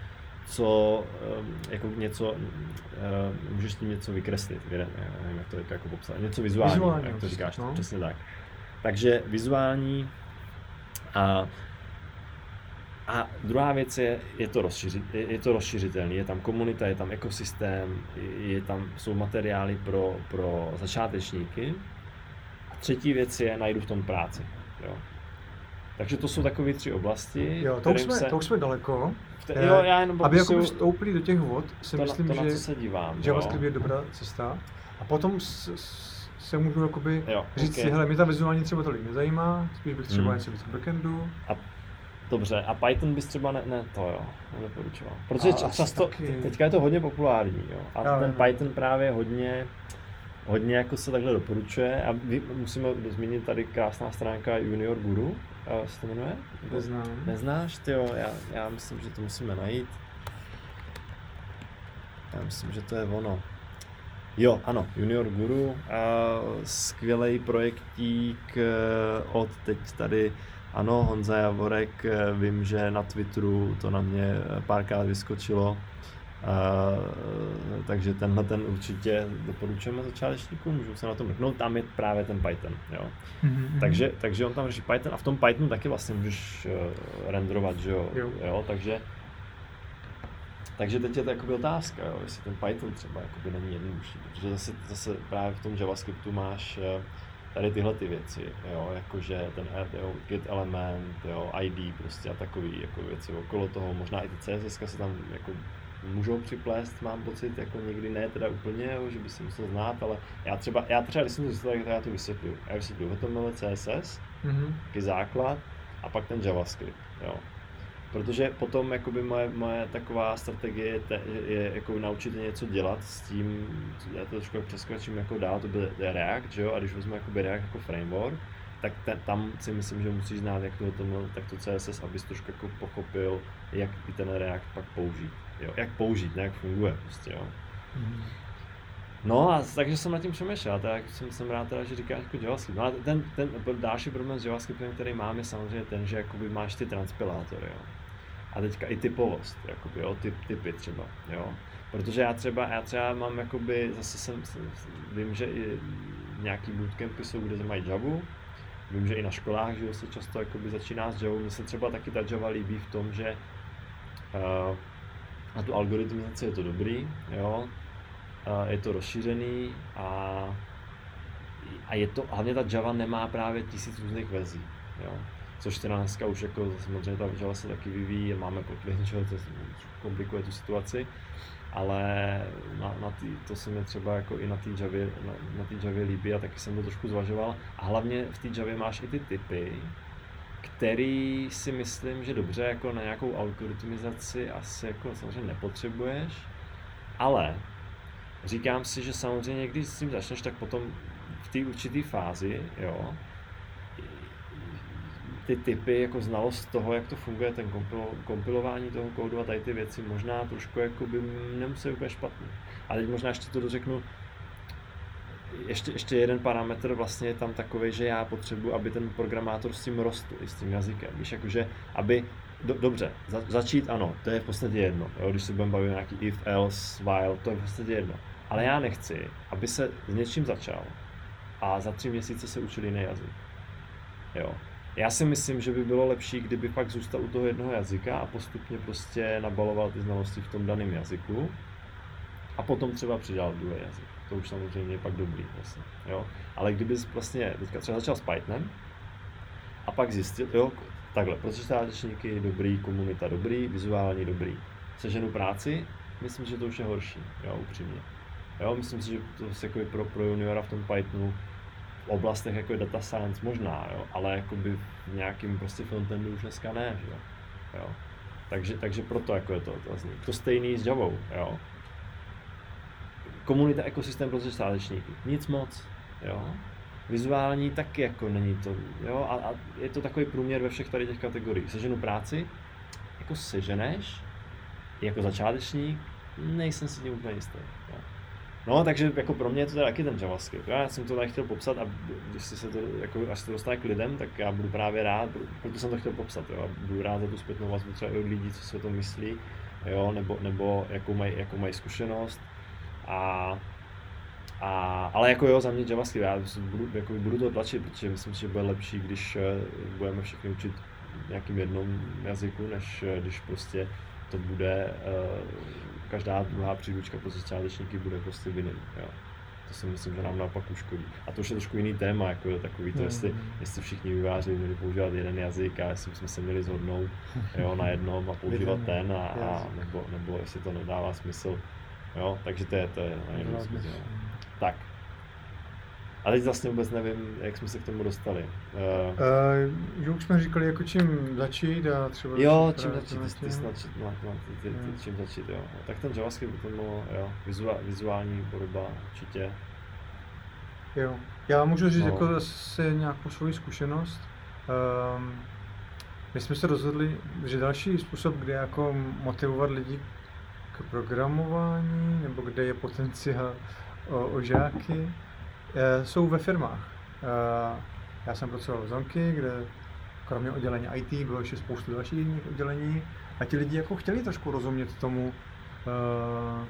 S1: co, um, jako něco, uh, můžeš s tím něco vykreslit, já nevím, jak to jako popsat, něco vizuální,
S2: Vizuální,
S1: jak to říkáš,
S2: no.
S1: přesně tak. Takže vizuální a a druhá věc je, je to, je, to rozšířitelný, je tam komunita, je tam ekosystém, je, tam, jsou materiály pro, pro začátečníky. A třetí věc je, najdu v tom práci. Jo. Takže to jsou takové tři oblasti,
S2: Jo, to už, jsme, to už jsme daleko.
S1: te, jo, já jenom
S2: Aby jako vstoupili do těch vod, si
S1: to,
S2: myslím,
S1: na, to, na
S2: že
S1: co se dívám.
S2: JavaScript
S1: jo.
S2: je dobrá cesta. A potom s, s, se můžu jakoby
S1: Jo,
S2: říct
S1: ok.
S2: si, hele, mě ta vizuální třeba tolik nezajímá, spíš bych třeba
S1: Hmm.
S2: něco víc k backendu.
S1: A Dobře, a Python bys třeba ne, ne to jo, nedoporučoval. Protože
S2: A
S1: často,
S2: taky.
S1: teďka je to hodně populární, jo. A
S2: Já
S1: ten
S2: vím.
S1: Python právě hodně, hodně jako se takhle doporučuje. A vy, musíme zmínit tady krásná stránka Junior Guru, uh, se to jmenuje?
S2: Neznám.
S1: Neznáš, ty jo, já, já myslím, že to musíme najít. Já myslím, že to je ono. Jo, ano, Junior Guru, uh, skvělý projektík uh, od teď tady, ano, Honza Javorek, uh, vím, že na Twitteru to na mě eh, párkrát vyskočilo, Uh, takže tenhle ten určitě doporučujeme začátečníkům, můžou se na tom mrknout, tam je právě ten Python, jo.
S2: Mhm,
S1: Takže, takže on tam řeší Python a v tom Pythonu taky vlastně můžeš uh, renderovat, že jo?
S2: Jo.
S1: jo takže, takže teď je to jakoby otázka, jo? jestli ten Python třeba jakoby není jednodušší, protože zase, zase právě v tom JavaScriptu máš eh, tady tyhle ty věci, jo? jakože ten jo, get element, jo, ID prostě a takový jako věci okolo toho, možná i ty CSS se tam jako můžou připlést, mám pocit, jako někdy ne teda úplně, jo, že by si musel znát, ale já třeba, já třeba, když jsem to tak já to vysvětluju. Já vysvětluju HTML, CSS,
S2: Mhm.
S1: taky základ a pak ten JavaScript, jo. Protože potom jakoby moje, moje taková strategie je, te, je jako naučit něco dělat s tím, já to trošku přeskočím jako dál, to byl React, že jo, a když vezmu jakoby React jako framework, tak ten, tam si myslím, že musíš znát jak to HTML, tak to CSS, abys trošku jako pochopil, jak i ten React pak použít, jo, jak použít, ne jak funguje prostě, jo.
S2: Mhm.
S1: No a takže jsem nad tím přemýšlel, tak jsem, jsem rád teda, že říkáš jako JavaScript. No a ten, ten další problém s JavaScriptem, který mám, je samozřejmě ten, že jakoby máš ty transpilátory, jo. A teďka i typovost, jakoby, jo, typ, typy třeba, jo. Protože já třeba, já třeba mám jakoby, zase jsem, vím, že i nějaký bootcampy jsou, kde mají Javu, vím, že i na školách, že se často jakoby začíná s Javou. Mně se třeba taky ta Java líbí v tom, že uh, na tu algoritmizaci je to dobrý, jo, a je to rozšířený a a je to, hlavně ta Java nemá právě tisíc různých verzí, jo. Což teda dneska už jako samozřejmě ta Java se taky vyvíjí, máme Kotlin, že to komplikuje tu situaci, ale na, na tý, to se mi třeba jako i na té Javě, na, na Javě líbí a taky jsem to trošku zvažoval. A hlavně v té Javě máš i ty typy, který si myslím, že dobře jako na nějakou algoritmizaci asi jako samozřejmě nepotřebuješ, ale říkám si, že samozřejmě, když s tím začneš, tak potom v té určité fázi, jo, ty typy, jako znalost toho, jak to funguje, ten kompilo, kompilování toho kódu a tady ty věci možná trošku jako by nemusí úplně špatný. A teď možná ještě to dořeknu, ještě, ještě jeden parametr vlastně je tam takový, že já potřebuji, aby ten programátor s tím rostl, i s tím jazykem. Víš, jakože, aby, do, dobře, za, začít ano, to je v podstatě jedno. Jo? Když se budeme bavit nějaký if, else, while, to je v podstatě jedno. Ale já nechci, aby se s něčím začal a za tři měsíce se učili jiný jazyk. Jo. Já si myslím, že by bylo lepší, kdyby pak zůstal u toho jednoho jazyka a postupně prostě nabaloval ty znalosti v tom daném jazyku a potom třeba přidal druhý jazyk. To už samozřejmě je pak dobrý vlastně, jo. Ale kdyby vlastně teďka třeba začal s Pythonem a pak zjistil, jo, takhle, počítačníky dobrý, komunita dobrý, vizuální dobrý. Seženu práci, myslím, že to už je horší, jo, upřímně. Jo, myslím si, že to je jako pro, pro juniora v tom Pythonu oblastech jako je data science možná, jo, ale jakoby v nějakým prostě frontendu už dneska ne, jo. jo. Takže, takže proto jako je to vlastně. To stejný s Javou, jo. Komunita ekosystém pro začátečníky. Nic moc, jo. Vizuální taky jako není to, jo, a, a je to takový průměr ve všech tady těch kategoriích. Seženu práci, jako seženeš, jako začátečník, nejsem si tím úplně jistý. Jo. No, takže jako pro mě je to teda taky ten JavaScript. Já jsem to tady chtěl popsat a když se to, jako, až se to dostane k lidem, tak já budu právě rád, proto jsem to chtěl popsat, jo. Budu rád za tu zpětnou vazbu třeba i od lidí, co si o tom myslí, jo, nebo, nebo jakou mají, jakou mají zkušenost. A, a, ale jako jo, za mě JavaScript, já budu, jako budu to tlačit, protože myslím, že bude lepší, když eh, budeme všechny učit nějakým jednom jazyku, než eh, když prostě to bude uh, každá druhá příručka pro začátečníky bude prostě vinen. Jo. To si myslím, že nám naopak uškodí. A to už je trošku jiný téma, jako je takový to, jestli, mm. jestli všichni výváři měli používat jeden jazyk a jestli bychom se měli zhodnout jo, na jednom a používat ten, a, a nebo, nebo jestli to nedává smysl. Jo, takže to je, to je na jinou Tak, a teď vlastně vůbec nevím, jak jsme se k tomu dostali.
S2: Uh, uh, už jsme říkali, jako čím začít a třeba...
S1: Jo, čím začít, ty, ty, ty, no, no, ty, ty, ty, čím začít, jo. Tak ten JavaScript to bylo, jo, vizuál, vizuální podoba určitě.
S2: Jo, já můžu říct no. jako zase nějakou svoji zkušenost. Um, my jsme se rozhodli, že další způsob, kde jako motivovat lidi k programování, nebo kde je potenciál o, o žáky, jsou ve firmách. Eh, já jsem pracoval v Zonky, kde kromě oddělení IT bylo ještě spoustu dalších oddělení a ti lidi jako chtěli trošku rozumět tomu, eh,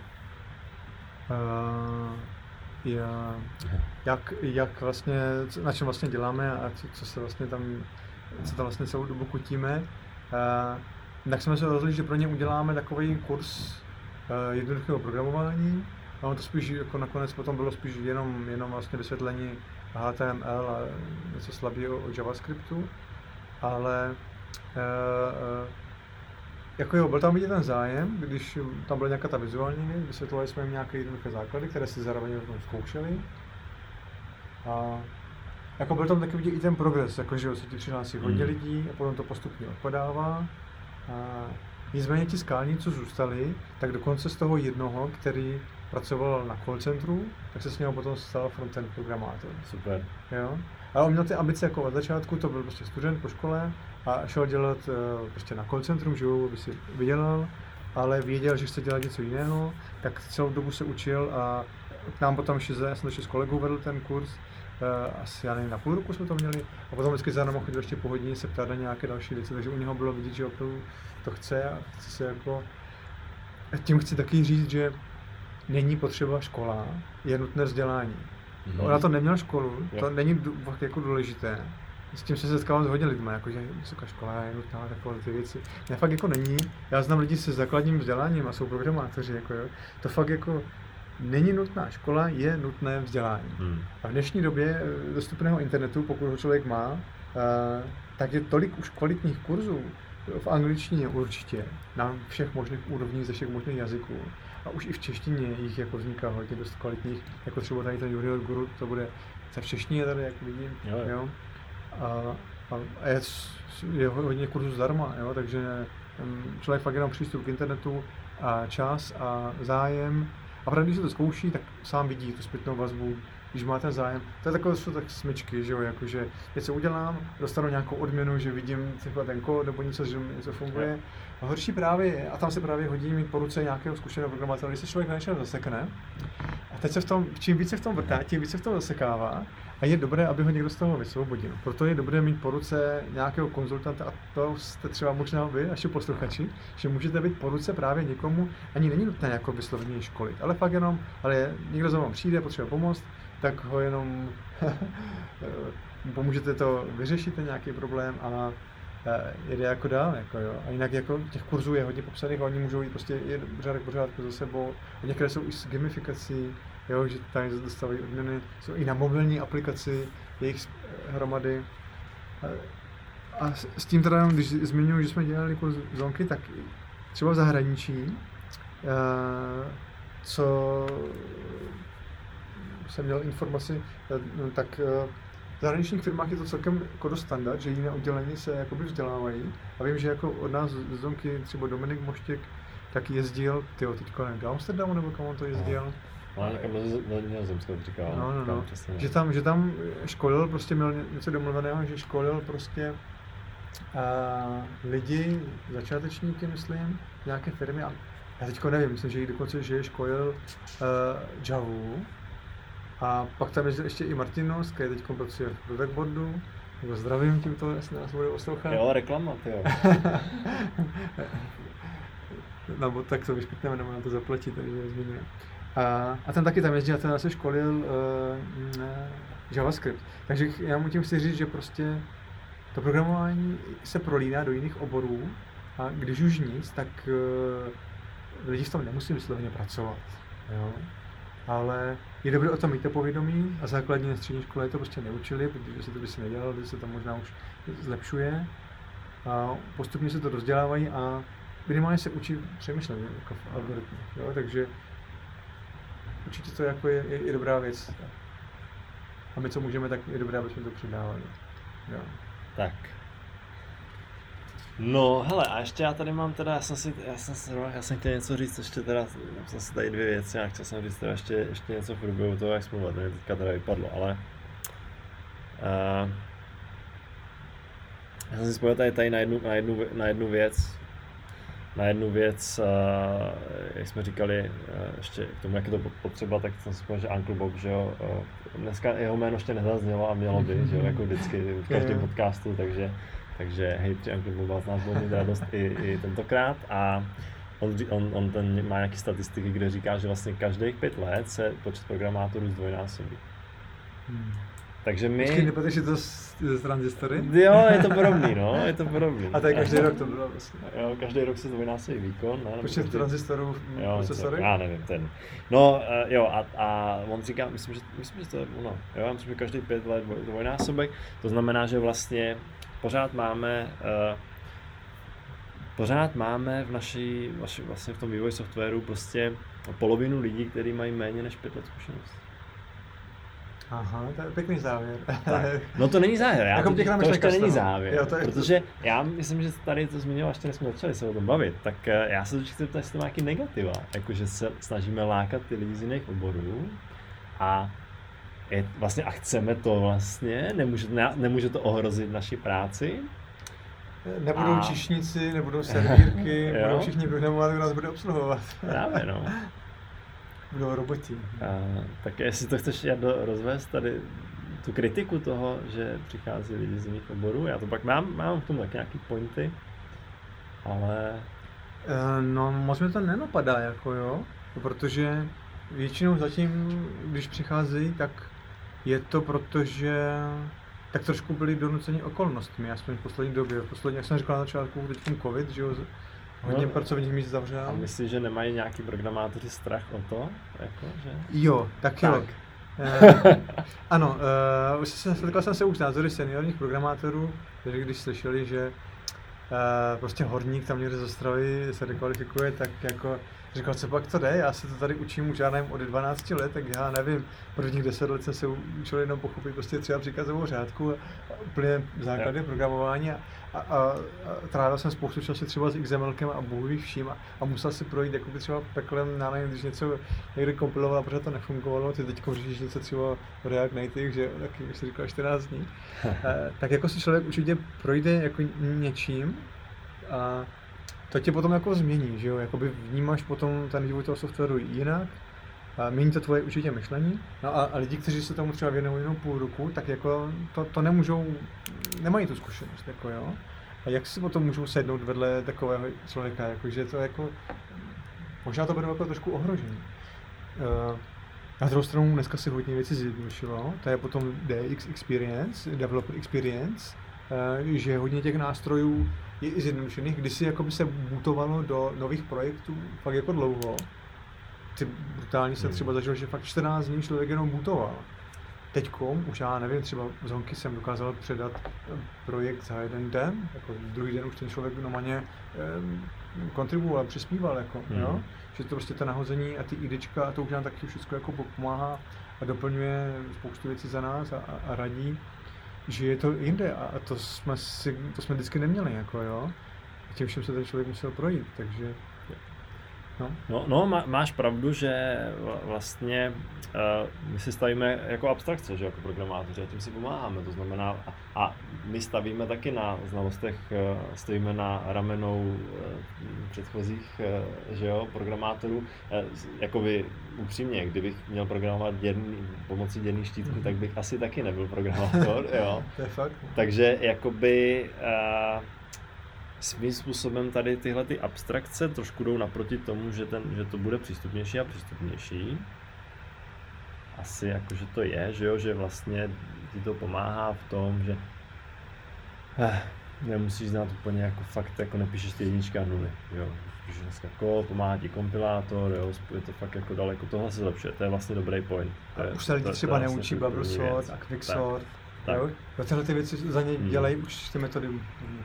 S2: jak, jak vlastně, na čem vlastně děláme a co, co se vlastně tam, co tam vlastně celou dobu kutíme. Tak jsme se rozhodli, že pro ně uděláme takový kurz jednoduchého programování, a to spíš jako nakonec potom bylo spíš jenom, jenom vlastně vysvětlení HTML a něco slabého o JavaScriptu, ale e, e, jako jo, byl tam vidět ten zájem, když tam byla nějaká ta vizuální věc, vysvětlovali jsme jim nějaké jednoduché základy, které si zároveň tom zkoušeli. A jako byl tam taky vidět i ten progres, jako že se ti přihlásí hodně mm. lidí a potom to postupně odpadává. A nicméně ti skální, co zůstali, tak dokonce z toho jednoho, který pracoval na call centru, tak se s něho potom stal frontend programátor.
S1: Super.
S2: Jo? Ale on měl ty ambice jako od začátku, to byl prostě student po škole a šel dělat uh, prostě na call centrum, že aby si vydělal, ale věděl, že chce dělat něco jiného, tak celou dobu se učil a k nám potom ještě, já jsem ještě s kolegou vedl ten kurz, uh, asi já nevím, na půl roku jsme to měli a potom vždycky za náma chodil ještě po hodině se ptát na nějaké další věci, takže u něho bylo vidět, že opravdu to chce a chce se jako tím chci taky říct, že není potřeba škola, je nutné vzdělání. Mm-hmm. Ona to neměla školu, to to není fakt jako důležité. S tím se setkávám s hodně lidmi, jako že vysoká škola je nutná, takové ty věci. Ne, fakt jako není. Já znám lidi se základním vzděláním a jsou programátoři, jako jo. To fakt jako není nutná škola, je nutné vzdělání.
S1: Hmm.
S2: A v dnešní době eh, dostupného internetu, pokud ho člověk má, eh, tak je tolik už kvalitních kurzů, v angličtině určitě, na všech možných úrovních, ze všech možných jazyků. A už i v češtině jich jako vzniká hodně dost kvalitních, jako třeba tady ten Junior Guru, to bude se v češtině tady, jak vidím.
S1: Jo, jo.
S2: A, a, a je, je hodně kurzů zdarma, jo, takže člověk fakt jenom přístup k internetu a čas a zájem. A právě když se to zkouší, tak sám vidí tu zpětnou vazbu, když máte zájem. To je takové, jsou tak smyčky, že jo, jakože něco udělám, dostanu nějakou odměnu, že vidím třeba ten kód nebo něco, že něco funguje. A horší právě je, a tam se právě hodí mít po ruce nějakého zkušeného programátora, když se člověk na něčem zasekne. A teď se v tom, čím více v tom vrtá, tím více v tom zasekává. A je dobré, aby ho někdo z toho vysvobodil. Proto je dobré mít po ruce nějakého konzultanta, a to jste třeba možná vy, naši posluchači, že můžete být po ruce právě někomu, ani není nutné jako vysloveně školit, ale fakt jenom, ale někdo za vám přijde, potřebuje pomoct, tak ho jenom pomůžete to vyřešit ten nějaký problém a jede jako dál. Jako jo. A jinak jako těch kurzů je hodně popsaných a oni můžou jít prostě pořádek pořádku za sebou. A některé jsou i s gamifikací, jo, že tady dostávají odměny, jsou i na mobilní aplikaci, jejich hromady. A s tím teda, když zmiňuji, že jsme dělali kurz zonky, tak třeba v zahraničí, co jsem měl informaci, no, tak v zahraničních firmách je to celkem jako dost standard, že jiné oddělení se jakoby vzdělávají. A vím, že jako od nás z Zonky třeba Dominik Moštěk tak jezdil, ty teďka nevím, do Amsterdamu nebo kam on to jezdil.
S1: No, někam do, Nizozemska říkal.
S2: No, no, no. Že tam, že tam školil, prostě měl něco domluveného, že školil prostě uh, lidi, začátečníky, myslím, nějaké firmy. A já teďko nevím, myslím, že jich dokonce, že školil uh, Javu, a pak tam je ještě i Martinos, který teď pracuje v Product Nebo zdravím tímto, jestli nás bude poslouchat.
S1: Jo, reklama, jo.
S2: no, tak to vyškrtneme, nebo na to zaplatí, takže zmiňuje. A, a ten taky tam jezdí a ten se školil uh, JavaScript. Takže já mu tím chci říct, že prostě to programování se prolíná do jiných oborů a když už nic, tak uh, lidi v tom nemusí vysloveně pracovat. Jo? Ale je dobré o tom mít to povědomí a základní na střední škole to prostě neučili, protože se to by se nedělalo, že se to možná už zlepšuje a postupně se to rozdělávají a minimálně se učí přemýšlet jako v algoritmu, jo? takže určitě to jako je, je, je, dobrá věc. A my co můžeme, tak je dobré, aby jsme to přidávali. Jo.
S1: Tak, No, hele, a ještě já tady mám teda, já jsem si, já jsem, si, já jsem chtěl něco říct, ještě teda, já jsem si tady dvě věci, já chtěl jsem říct teda ještě, ještě něco v průběhu toho, jak jsme mluvili, teďka teda vypadlo, ale uh, já jsem si spojil tady, tady na, jednu, na, jednu, na jednu věc, na jednu věc, uh, jak jsme říkali, uh, ještě k tomu, jak je to potřeba, tak jsem si že Uncle Bob, že jo, uh, dneska jeho jméno ještě nezaznělo a mělo by, že jo, jako vždycky v každém podcastu, takže takže hej, při z nás byl mít radost i, i tentokrát a on, on, on ten má nějaké statistiky, kde říká, že vlastně každých pět let se počet programátorů zdvojnásobí. Hmm. Takže my...
S2: Počkej, nepatříš to ze transistory?
S1: Jo, je to podobný, no, je to podobný.
S2: A je každý rok to bylo vlastně.
S1: Jo, každý rok se zdvojnásobí výkon. Ne?
S2: Počet každý... tranzistorů v jo, procesory?
S1: Já nevím, ten. No, uh, jo, a, a on říká, myslím, že, myslím, že to je ono, jo, já myslím, že každý pět let dvojnásobek, to znamená, že vlastně pořád máme uh, pořád máme v naší, vlastně v tom vývoji softwaru prostě polovinu lidí, kteří mají méně než pět let zkušenosti.
S2: Aha, to je pěkný závěr.
S1: Tak. No to není závěr, já jako to, to ještě není závěr, jo, to je... protože já myslím, že tady to zmiňoval, ještě než jsme začali se o tom bavit, tak eh, já se určitě ptám, jestli to má nějaký negativa, jakože se snažíme lákat ty lidi z jiných oborů a je, vlastně a chceme to vlastně, nemůže, ne, nemůže to ohrozit naši práci.
S2: Nebudou a... čišníci, nebudou servírky, budou všichni programovat, kdo nás bude obsluhovat.
S1: Právě no.
S2: Budou roboti.
S1: A, tak jestli to chceš Jardo, rozvést tady tu kritiku toho, že přichází lidi z jiných oborů, já to pak mám, mám k tomu taky nějaký pointy, ale...
S2: Eh, no moc mi to nenapadá, jako jo, protože většinou zatím, když přicházejí, tak je to proto, že tak trošku byli donuceni okolnostmi, aspoň v poslední době. V poslední, jak jsem říkal na začátku, teď covid, že jo, Hodně no, pracovních míst zavřel.
S1: A myslíš, že nemají nějaký programátoři strach o to? Jako, že?
S2: Jo, tak, tak. jo. Uh, ano, uh, setkal jsem se už názory seniorních programátorů, kteří když slyšeli, že uh, prostě horník tam někde z Ostravy se rekvalifikuje, tak jako Říkal, co pak to jde, já se to tady učím už já nevím, od 12 let, tak já nevím, prvních 10 let jsem se učil jenom pochopit prostě třeba příkazovou řádku a, úplně základy yeah. programování a, a, a, a, trávil jsem spoustu času třeba s XMLkem a bohu vším a, a, musel si projít jakoby třeba peklem, na nevím, když něco někde kompiloval, protože to nefungovalo, ty teď řešíš něco třeba React Native, že taky bych si říkal 14 dní, e, tak jako si člověk určitě projde jako něčím a to tě potom jako změní, že jo, jakoby vnímáš potom ten vývoj toho softwaru jinak, a mění to tvoje určitě myšlení. No a, a lidi, kteří se tomu třeba věnují jenom půl roku, tak jako to, to nemůžou, nemají tu zkušenost, jako jo. A jak si potom můžou sednout vedle takového člověka, jakože to jako, možná to bude jako trošku ohrožení. Uh, na druhou stranu dneska se hodně věci zjednodušilo, to je potom DX Experience, Developer Experience, že hodně těch nástrojů je i zjednodušených, kdy si jako by se bootovalo do nových projektů fakt jako dlouho. Ty brutálně se hmm. třeba zažil, že fakt 14 dní člověk jenom bootoval. Teďkom, už já nevím, třeba z Honky jsem dokázal předat eh, projekt za jeden den, jako druhý den už ten člověk normálně eh, kontribuoval, přispíval, jako, hmm. jo? že to prostě to nahození a ty IDčka, a to už nám taky všechno jako pomáhá a doplňuje spoustu věcí za nás a, a, a radí že je to jinde a to jsme, si, to jsme vždycky neměli, jako jo. A tím všem se ten člověk musel projít, takže
S1: No, no, no má, máš pravdu, že vlastně uh, my si stavíme jako abstrakce, že jako programátoři a tím si pomáháme, to znamená a, a my stavíme taky na znalostech, uh, stojíme na ramenou uh, předchozích uh, že jo, programátorů, uh, jako vy upřímně, kdybych měl programovat děrný, pomocí děrných štítků, tak bych asi taky nebyl programátor, jo.
S2: to je fakt.
S1: Takže jakoby uh, svým způsobem tady tyhle ty abstrakce trošku jdou naproti tomu, že, ten, že to bude přístupnější a přístupnější. Asi jako, že to je, že jo, že vlastně ti to pomáhá v tom, že eh, nemusíš znát úplně jako fakt, jako nepíšeš ty jednička a nuly, jo. Píšeš dneska kód, pomáhá ti kompilátor, jo, je to fakt jako daleko, tohle se zlepšuje, to je vlastně dobrý point.
S2: To je, už se lidi třeba to, neučí bubble sort a quicksort. Tak. Jo? A tyhle ty věci za ně dělají hmm. už ty metody.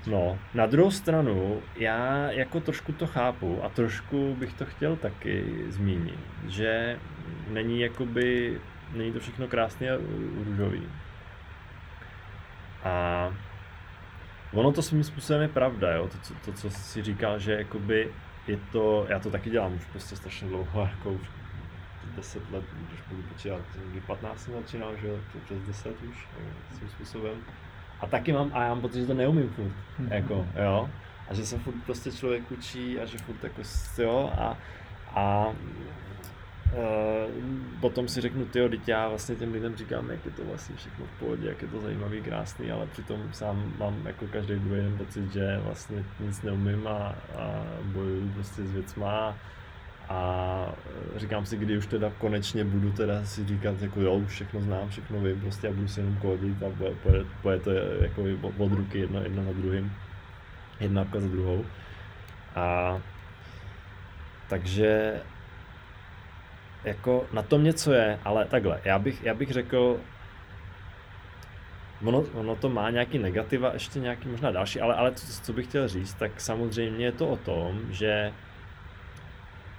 S1: No, na druhou stranu, já jako trošku to chápu a trošku bych to chtěl taky zmínit, že není jakoby, není to všechno krásně a růžový. A ono to svým způsobem je pravda, jo? To, co, to, co si říkal, že jakoby je to, já to taky dělám už prostě strašně dlouho, jako už 10 let, když budu počítat, kdy 15 jsem začínal, že přes 10 už, svým způsobem. A taky mám, a já mám pocit, že to neumím furt, mm-hmm. jako, jo. A že se furt prostě člověk učí a že furt jako, jo, a, a Uh, potom si řeknu, ty teď já vlastně těm lidem říkám, jak je to vlastně všechno v pohodě, jak je to zajímavý, krásný, ale přitom sám mám jako každý druhý den pocit, že vlastně nic neumím a, a bojuju prostě s věcma a říkám si, kdy už teda konečně budu teda si říkat, jako jo, už všechno znám, všechno vím, prostě a budu si jenom kódit a pojede, pojede to jako od ruky jedno, jedno na druhým, jedna za druhou. A takže jako na tom něco je, ale takhle, já bych, já bych řekl, ono, ono to má nějaký negativa, ještě nějaký možná další, ale, ale co, co bych chtěl říct, tak samozřejmě je to o tom, že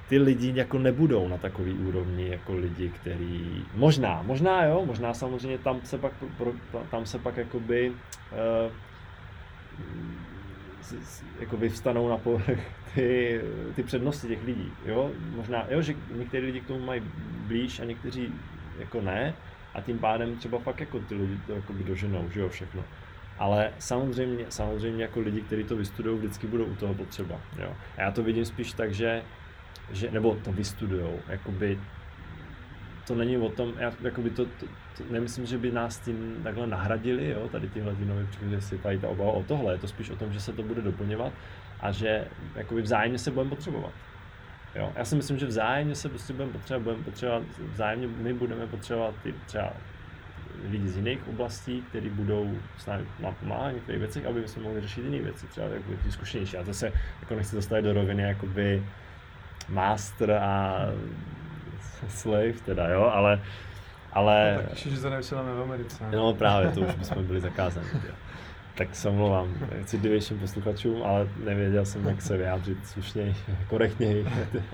S1: ty lidi jako nebudou na takový úrovni jako lidi, který, možná, možná jo, možná samozřejmě tam se pak, pro, tam se pak jakoby uh, jako vyvstanou na povrch ty, ty přednosti těch lidí, jo, možná, jo, že někteří lidi k tomu mají blíž a někteří jako ne a tím pádem třeba fakt jako ty lidi to jako doženou, že jo, všechno. Ale samozřejmě, samozřejmě jako lidi, kteří to vystudují, vždycky budou u toho potřeba. Jo. A já to vidím spíš tak, že že, nebo to vystudujou, jakoby to není o tom, já, jakoby to, to, to, nemyslím, že by nás tím takhle nahradili, jo, tady tyhle ty nové příklady, si tady ta obava o tohle, je to spíš o tom, že se to bude doplňovat a že jakoby vzájemně se budeme potřebovat. Jo, já si myslím, že vzájemně se prostě budeme potřebovat, budeme potřebovat, vzájemně my budeme potřebovat ty třeba lidi z jiných oblastí, kteří budou s námi pomáhat v některých věcech, aby jsme mohli řešit jiné věci, třeba jako ty zkušenější. A to se jako nechci dostat do roviny jakoby master a slave teda, jo, ale ale...
S2: No, tak ještě, že to nevysíláme v Americe.
S1: No právě, to už bychom byli zakázáni. Tak se omlouvám citlivějším posluchačům, ale nevěděl jsem, jak se vyjádřit slušněji, korektněji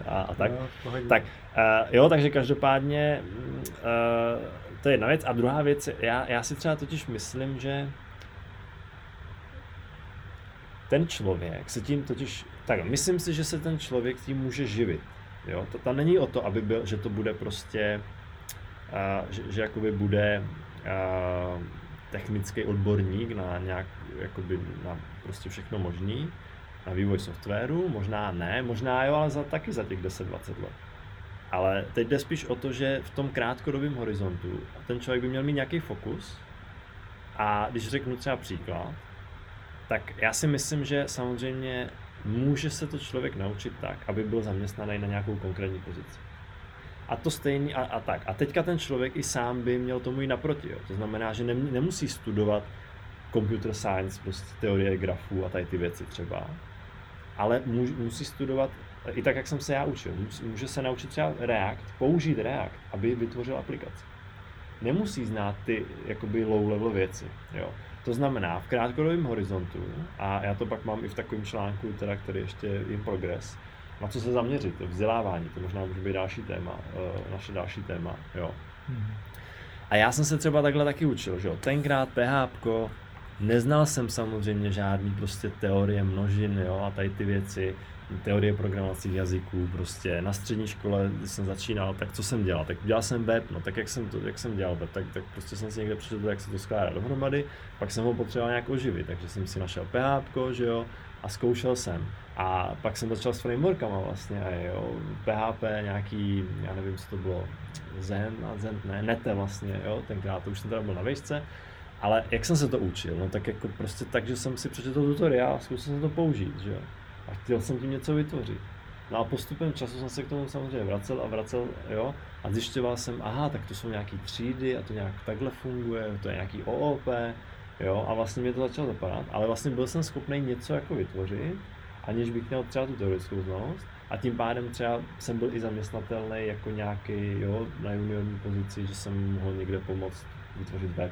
S1: a, a tak. No, tak uh, jo, takže každopádně uh, to je jedna věc. A druhá věc, já, já si třeba totiž myslím, že ten člověk se tím totiž, tak myslím si, že se ten člověk tím může živit. Jo? To, tam není o to, aby byl, že to bude prostě, uh, že, že jakoby bude uh, technický odborník na nějak, jakoby na prostě všechno možný, na vývoj softwaru, možná ne, možná jo, ale za, taky za těch 10-20 let. Ale teď jde spíš o to, že v tom krátkodobém horizontu ten člověk by měl mít nějaký fokus a když řeknu třeba příklad, tak já si myslím, že samozřejmě může se to člověk naučit tak, aby byl zaměstnaný na nějakou konkrétní pozici. A to stejný a, a tak. A teďka ten člověk i sám by měl tomu jít naproti. Jo. To znamená, že nemusí studovat computer science, prostě teorie grafů a tady ty věci třeba. Ale musí studovat i tak, jak jsem se já učil. Může se naučit třeba React, použít React, aby vytvořil aplikaci. Nemusí znát ty jakoby low level věci. Jo. To znamená, v krátkodobém horizontu, a já to pak mám i v takovém článku, teda, který ještě je in progress, na co se zaměřit, vzdělávání, to možná může být další téma, uh, naše další téma, jo. Hmm. A já jsem se třeba takhle taky učil, že jo, tenkrát PHP, neznal jsem samozřejmě žádný prostě teorie množin, jo, a tady ty věci, teorie programovacích jazyků, prostě na střední škole, když jsem začínal, tak co jsem dělal? Tak dělal jsem web, no tak jak jsem, to, jak jsem dělal web, tak, tak prostě jsem si někde přečetl, jak se to skládá dohromady, pak jsem ho potřeboval nějak oživit, takže jsem si našel PHP, že jo, a zkoušel jsem. A pak jsem začal s frameworkama vlastně, a jo, PHP, nějaký, já nevím, co to bylo, Zen a Zen, ne, Nete vlastně, jo, tenkrát to už jsem teda byl na vejšce, ale jak jsem se to učil, no tak jako prostě tak, že jsem si přečetl tutoriál a zkusil jsem to použít, že jo. A chtěl jsem tím něco vytvořit. No a postupem času jsem se k tomu samozřejmě vracel a vracel, jo, a zjišťoval jsem, aha, tak to jsou nějaký třídy a to nějak takhle funguje, to je nějaký OOP, jo, a vlastně mě to začalo zapadat, ale vlastně byl jsem schopný něco jako vytvořit, aniž bych měl třeba tu teoretickou znalost, a tím pádem třeba jsem byl i zaměstnatelný jako nějaký, jo, na juniorní pozici, že jsem mohl někde pomoct vytvořit web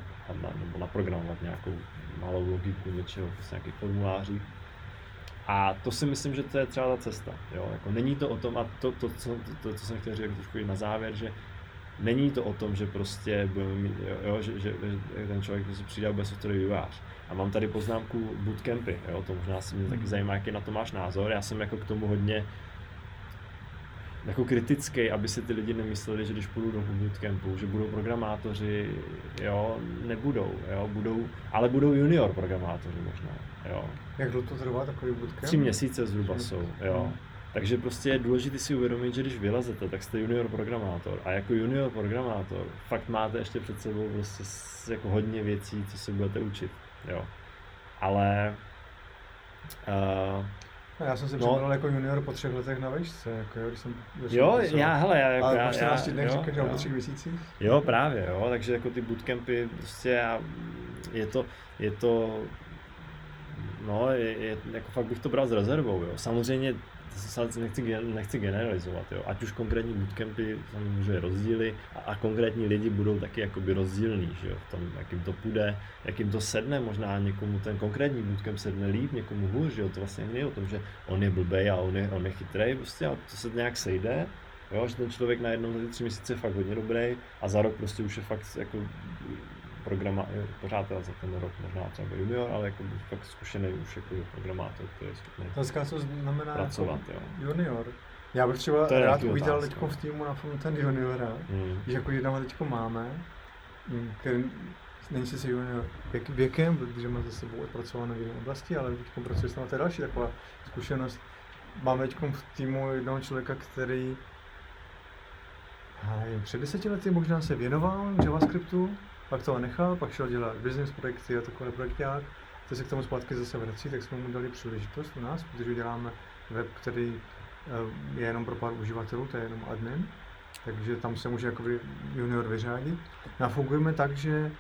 S1: nebo naprogramovat nějakou malou logiku něčeho, prostě nějakých formuláří. A to si myslím, že to je třeba ta cesta. Jo? Jako není to o tom, a to, to, co, to, to, co jsem chtěl říct trošku i na závěr, že není to o tom, že prostě budeme mít, jo, jo, že, že, že, ten člověk prostě přijde a bude softwarový vývář. A mám tady poznámku bootcampy, jo? to možná si mě taky hmm. zajímá, jaký na to máš názor. Já jsem jako k tomu hodně jako kritický, aby si ty lidi nemysleli, že když půjdu do bootcampu, že budou programátoři, jo, nebudou, jo, budou, ale budou junior programátoři možná, jo.
S2: Jak dlouho to trvá takový bootcamp?
S1: Tři měsíce zhruba jsou, jo. Takže prostě je důležité si uvědomit, že když vylezete, tak jste junior programátor. A jako junior programátor fakt máte ještě před sebou prostě jako hodně věcí, co se budete učit. Jo. Ale uh,
S2: já jsem si no. jako junior po třech letech na vejšce, jako jo, když jsem
S1: Jo, já, hele, já, jako,
S2: já, po 14 dnech říkáš, že po třech měsících?
S1: Jo, právě, jo, takže jako ty bootcampy, prostě já, je to, je to, no, je, je, jako fakt bych to bral s rezervou, jo. Samozřejmě zase nechci, nechci generalizovat, jo. ať už konkrétní bootcampy samozřejmě rozdíly a, a konkrétní lidi budou taky jakoby rozdílní, že jo, v tom, jak jim to půjde, jak jim to sedne, možná někomu ten konkrétní bootcamp sedne líp, někomu hůř, že jo, to vlastně není o tom, že on je blbej a on je, on je chytrý, prostě a to se nějak sejde, jo, že ten člověk najednou za ty tři měsíce je fakt hodně dobrý a za rok prostě už je fakt jako programa, pořád za ten rok možná třeba junior, ale jako fakt zkušený už jako programátor, který je schopný
S2: Otázka, co znamená
S1: pracovat, jako
S2: jo. junior. Já bych třeba to rád uvítal teď v týmu na ten juniora, mm. že jako jednoho teď máme, mm, který není si junior věk, věkem, protože má za sebou odpracované v jiné oblasti, ale teď pracuje s to je další taková zkušenost. Máme teď v týmu jednoho člověka, který před deseti lety možná se věnoval JavaScriptu, pak to nechal, pak šel dělat business projekty a takové projekták. Teď se k tomu zpátky zase vrací, tak jsme mu dali příležitost u nás, protože děláme web, který eh, je jenom pro pár uživatelů, to je jenom admin. takže tam se může jakoby junior vyřádit. A fungujeme tak, že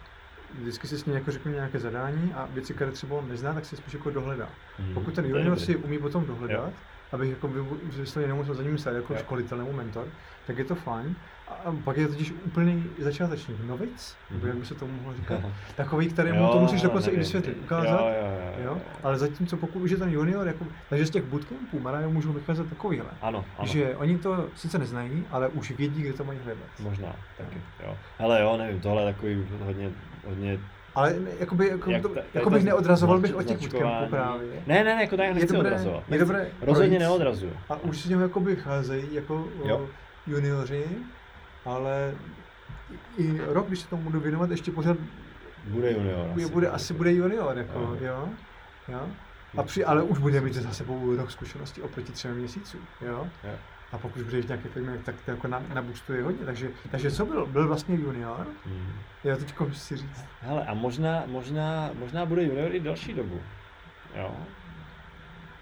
S2: vždycky si s ním jako řekne nějaké zadání a věci, které třeba on nezná, tak si spíš jako dohledá.
S1: Mhm.
S2: Pokud ten junior si umí potom dohledat,
S1: Jo.
S2: Abych jako vysloveně nemusel za ním stát jako školitel nebo mentor, tak je to fajn. A pak je to totiž úplný začátečník, novic, nebo
S1: Mhm.
S2: jak by se to mohlo říkat, takový, který mu
S1: Jo,
S2: to musíš
S1: ale
S2: dokonce i vysvětlit, ukázat.
S1: Jo, jo, jo,
S2: Jo? Ale zatímco pokud už je ten junior, jako, takže z těch bootcampů Marajo můžou vycházet takovýhle.
S1: Ano, ano.
S2: Že oni to sice neznají, ale už vědí, kde to mají hledat.
S1: Možná, taky, jo. Hele jo, nevím, tohle je takový hodně, hodně
S2: Ale jakoby, jako,
S1: Jak
S2: to,
S1: ta-
S2: jako bych neodrazoval bych od těch
S1: značkování.
S2: právě.
S1: Ne, ne, ne, jako tak
S2: Je
S1: nechci
S2: dobré-
S1: odrazovat.
S2: je dobré
S1: Rozhodně neodrazuju.
S2: A už s ním jakoby cházejí jako
S1: Jo.
S2: junioři, ale i rok, když se tomu budu věnovat, ještě pořád
S1: Bude junior.
S2: bude, bude, asi bude junior, jako,
S1: Jo.
S2: jo. jo. A při, ale už bude mít za sebou rok zkušenosti oproti třem měsícům, jo.
S1: Jo.
S2: A pokud už budeš v nějaké firmě, tak to jako na, nabustuje hodně. Takže, takže co byl? Byl vlastně junior?
S1: Hmm.
S2: Jo, teď si říct.
S1: Hele, a možná, možná, možná bude junior i další dobu. Jo.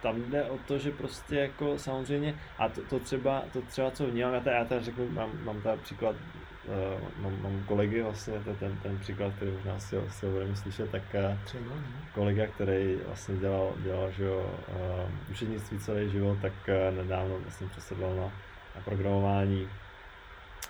S1: Tam jde o to, že prostě jako samozřejmě, a to, to třeba, to třeba co vnímám, já tady, já tady řeknu, mám, mám tady příklad, mám, mám kolegy vlastně, to ten, ten příklad, který možná si, si ho budeme slyšet, tak uh,
S2: Třeba, no.
S1: kolega, který vlastně dělal, dělal že jo, uh, učednictví celý život, tak nedávno vlastně přesedlal na, na programování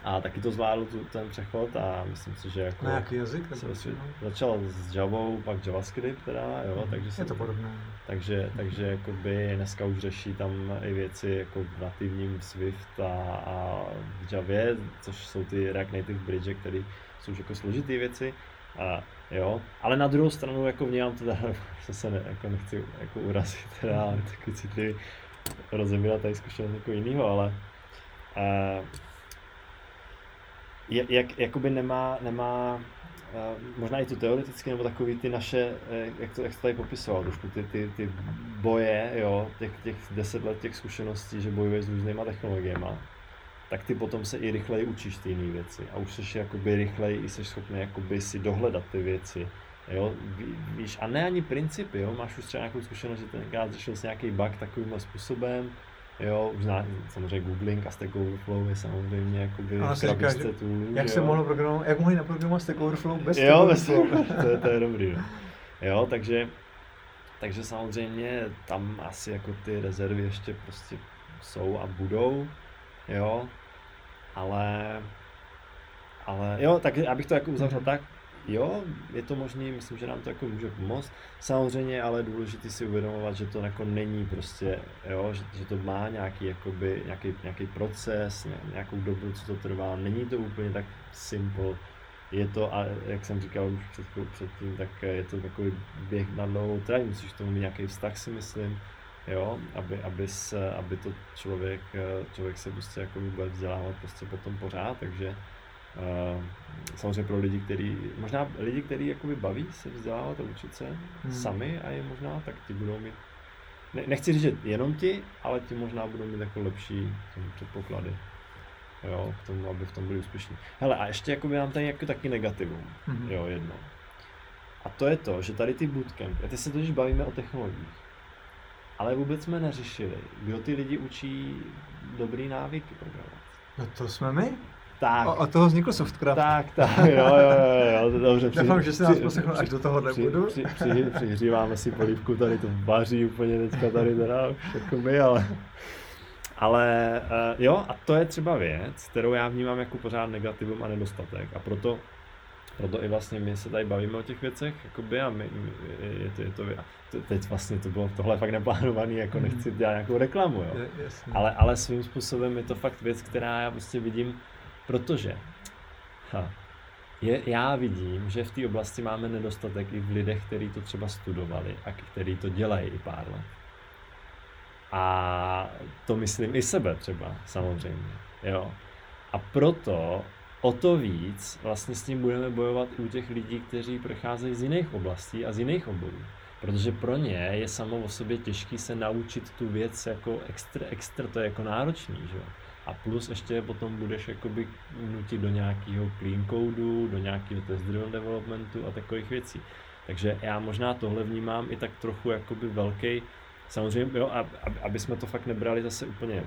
S1: a taky to zvládl tu, ten přechod a myslím si, že jako
S2: Na jaký jazyk?
S1: osvě-
S2: co?
S1: začal s Javou, pak JavaScript teda, jo, takže
S2: je to podobné.
S1: takže, takže jakoby dneska už řeší tam i věci jako v nativním Swift a, a v Javě, což jsou ty React Native Bridge, které jsou už jako složitý věci. A, jo, ale na druhou stranu jako vnímám to teda, že se ne, jako nechci jako urazit, teda, ale taky citlivý rozebírat tady zkušenost jako jinýho, ale uh, jak, jakoby nemá, nemá eh, možná i to teoreticky, nebo takový ty naše, eh, jak to, jak to tady popisoval, trošku ty, ty, ty boje, jo, těch, těch deset let těch zkušeností, že bojuješ s různýma technologiemi, tak ty potom se i rychleji učíš ty jiné věci a už jsi jakoby rychleji i jsi schopný jakoby si dohledat ty věci. Jo, ví- víš, a ne ani principy, jo, máš už třeba nějakou zkušenost, že tenkrát řešil jsi nějaký bug takovým způsobem, jo, už zná, samozřejmě googling a Stack Overflow je samozřejmě jakoby
S2: se říká, že Jak
S1: že
S2: se
S1: jo.
S2: mohlo programovat, jak mohli naprogramovat Stack Overflow bez
S1: Jo, bez to, je, to je dobrý. No. Jo, takže, takže samozřejmě tam asi jako ty rezervy ještě prostě jsou a budou, jo, ale, ale jo, tak abych to jako uzavřel tak, jo, je to možný, myslím, že nám to jako může pomoct. Samozřejmě, ale důležité si uvědomovat, že to jako není prostě, jo, že, že to má nějaký, jakoby, nějaký, nějaký proces, ně- nějakou dobu, co to trvá. Není to úplně tak simple. Je to, a jak jsem říkal už před, předtím, tak je to takový běh na dlouhou trať, musíš k tomu mít nějaký vztah, si myslím, jo, aby, aby, se, aby to člověk, člověk se prostě jako bude vzdělávat prostě potom pořád, takže samozřejmě pro lidi, který, možná lidi, kteří jakoby baví se vzdělávat a učit se
S2: Hmm.
S1: sami a je možná, tak ti budou mít, ne, nechci říct, že jenom ti, ale ti možná budou mít jako lepší tomu předpoklady. Jo, k tomu, aby v tom byli úspěšní. Hele, a ještě jako mám tady jako taky negativum,
S2: Mhm.
S1: jo, jedno. A to je to, že tady ty bootcampy, a teď se totiž bavíme o technologiích, ale vůbec jsme neřešili, kdo ty lidi učí dobrý návyky programovat.
S2: No to jsme my?
S1: Tak,
S2: O, od toho vznikl Softcraft.
S1: tak, tak, jo, jo, jo, jo, dobře.
S2: Doufám, že se nás poslechl až do tohohle
S1: při,
S2: bodu.
S1: Při, při, přihříváme si polívku, tady to vaří úplně teďka tady teda jako my, ale... Ale uh, jo, a to je třeba věc, kterou já vnímám jako pořád negativum a nedostatek. A proto, proto i vlastně my se tady bavíme o těch věcech, jakoby, a my, my, je to, je to, to, teď vlastně to bylo tohle fakt neplánovaný, jako
S2: Mhm.
S1: nechci dělat nějakou reklamu, jo.
S2: Je.
S1: Ale, ale svým způsobem je to fakt věc, která já prostě vidím, protože ha, je, já vidím, že v té oblasti máme nedostatek i v lidech, kteří to třeba studovali a kteří to dělají i pár let. A to myslím i sebe třeba, samozřejmě. Jo. A proto o to víc vlastně s tím budeme bojovat i u těch lidí, kteří procházejí z jiných oblastí a z jiných oborů. Protože pro ně je samo o sobě těžký se naučit tu věc jako extra, extra to je jako náročný, že jo. A plus ještě je potom budeš jakoby nutit do nějakého clean codeu, do nějakého test driven developmentu a takových věcí. Takže já možná tohle vnímám i tak trochu jakoby velký, samozřejmě, jo, ab- ab- aby jsme to fakt nebrali zase úplně,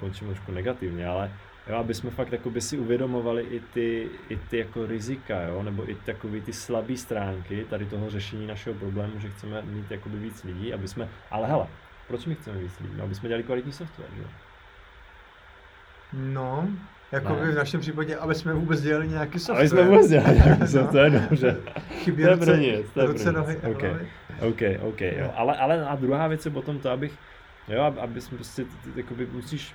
S1: končím trošku negativně, ale Jo, aby jsme fakt jakoby si uvědomovali i ty, i ty jako rizika, jo, nebo i takový ty slabé stránky tady toho řešení našeho problému, že chceme mít jakoby víc lidí, aby jsme, ale hele, proč my chceme víc lidí? No, aby jsme dělali kvalitní software, jo?
S2: No, jako by v našem případě, aby jsme vůbec dělali nějaký software.
S1: Aby jsme vůbec dělali nějaký software, no. dobře.
S2: Chybí
S1: to je
S2: ruce,
S1: nic, to je
S2: ruce, nohy
S1: Okay.
S2: hlavy.
S1: OK, OK, jo. Ale, ale a druhá věc je potom to, abych, jo, ab- aby jsme prostě, jakoby musíš,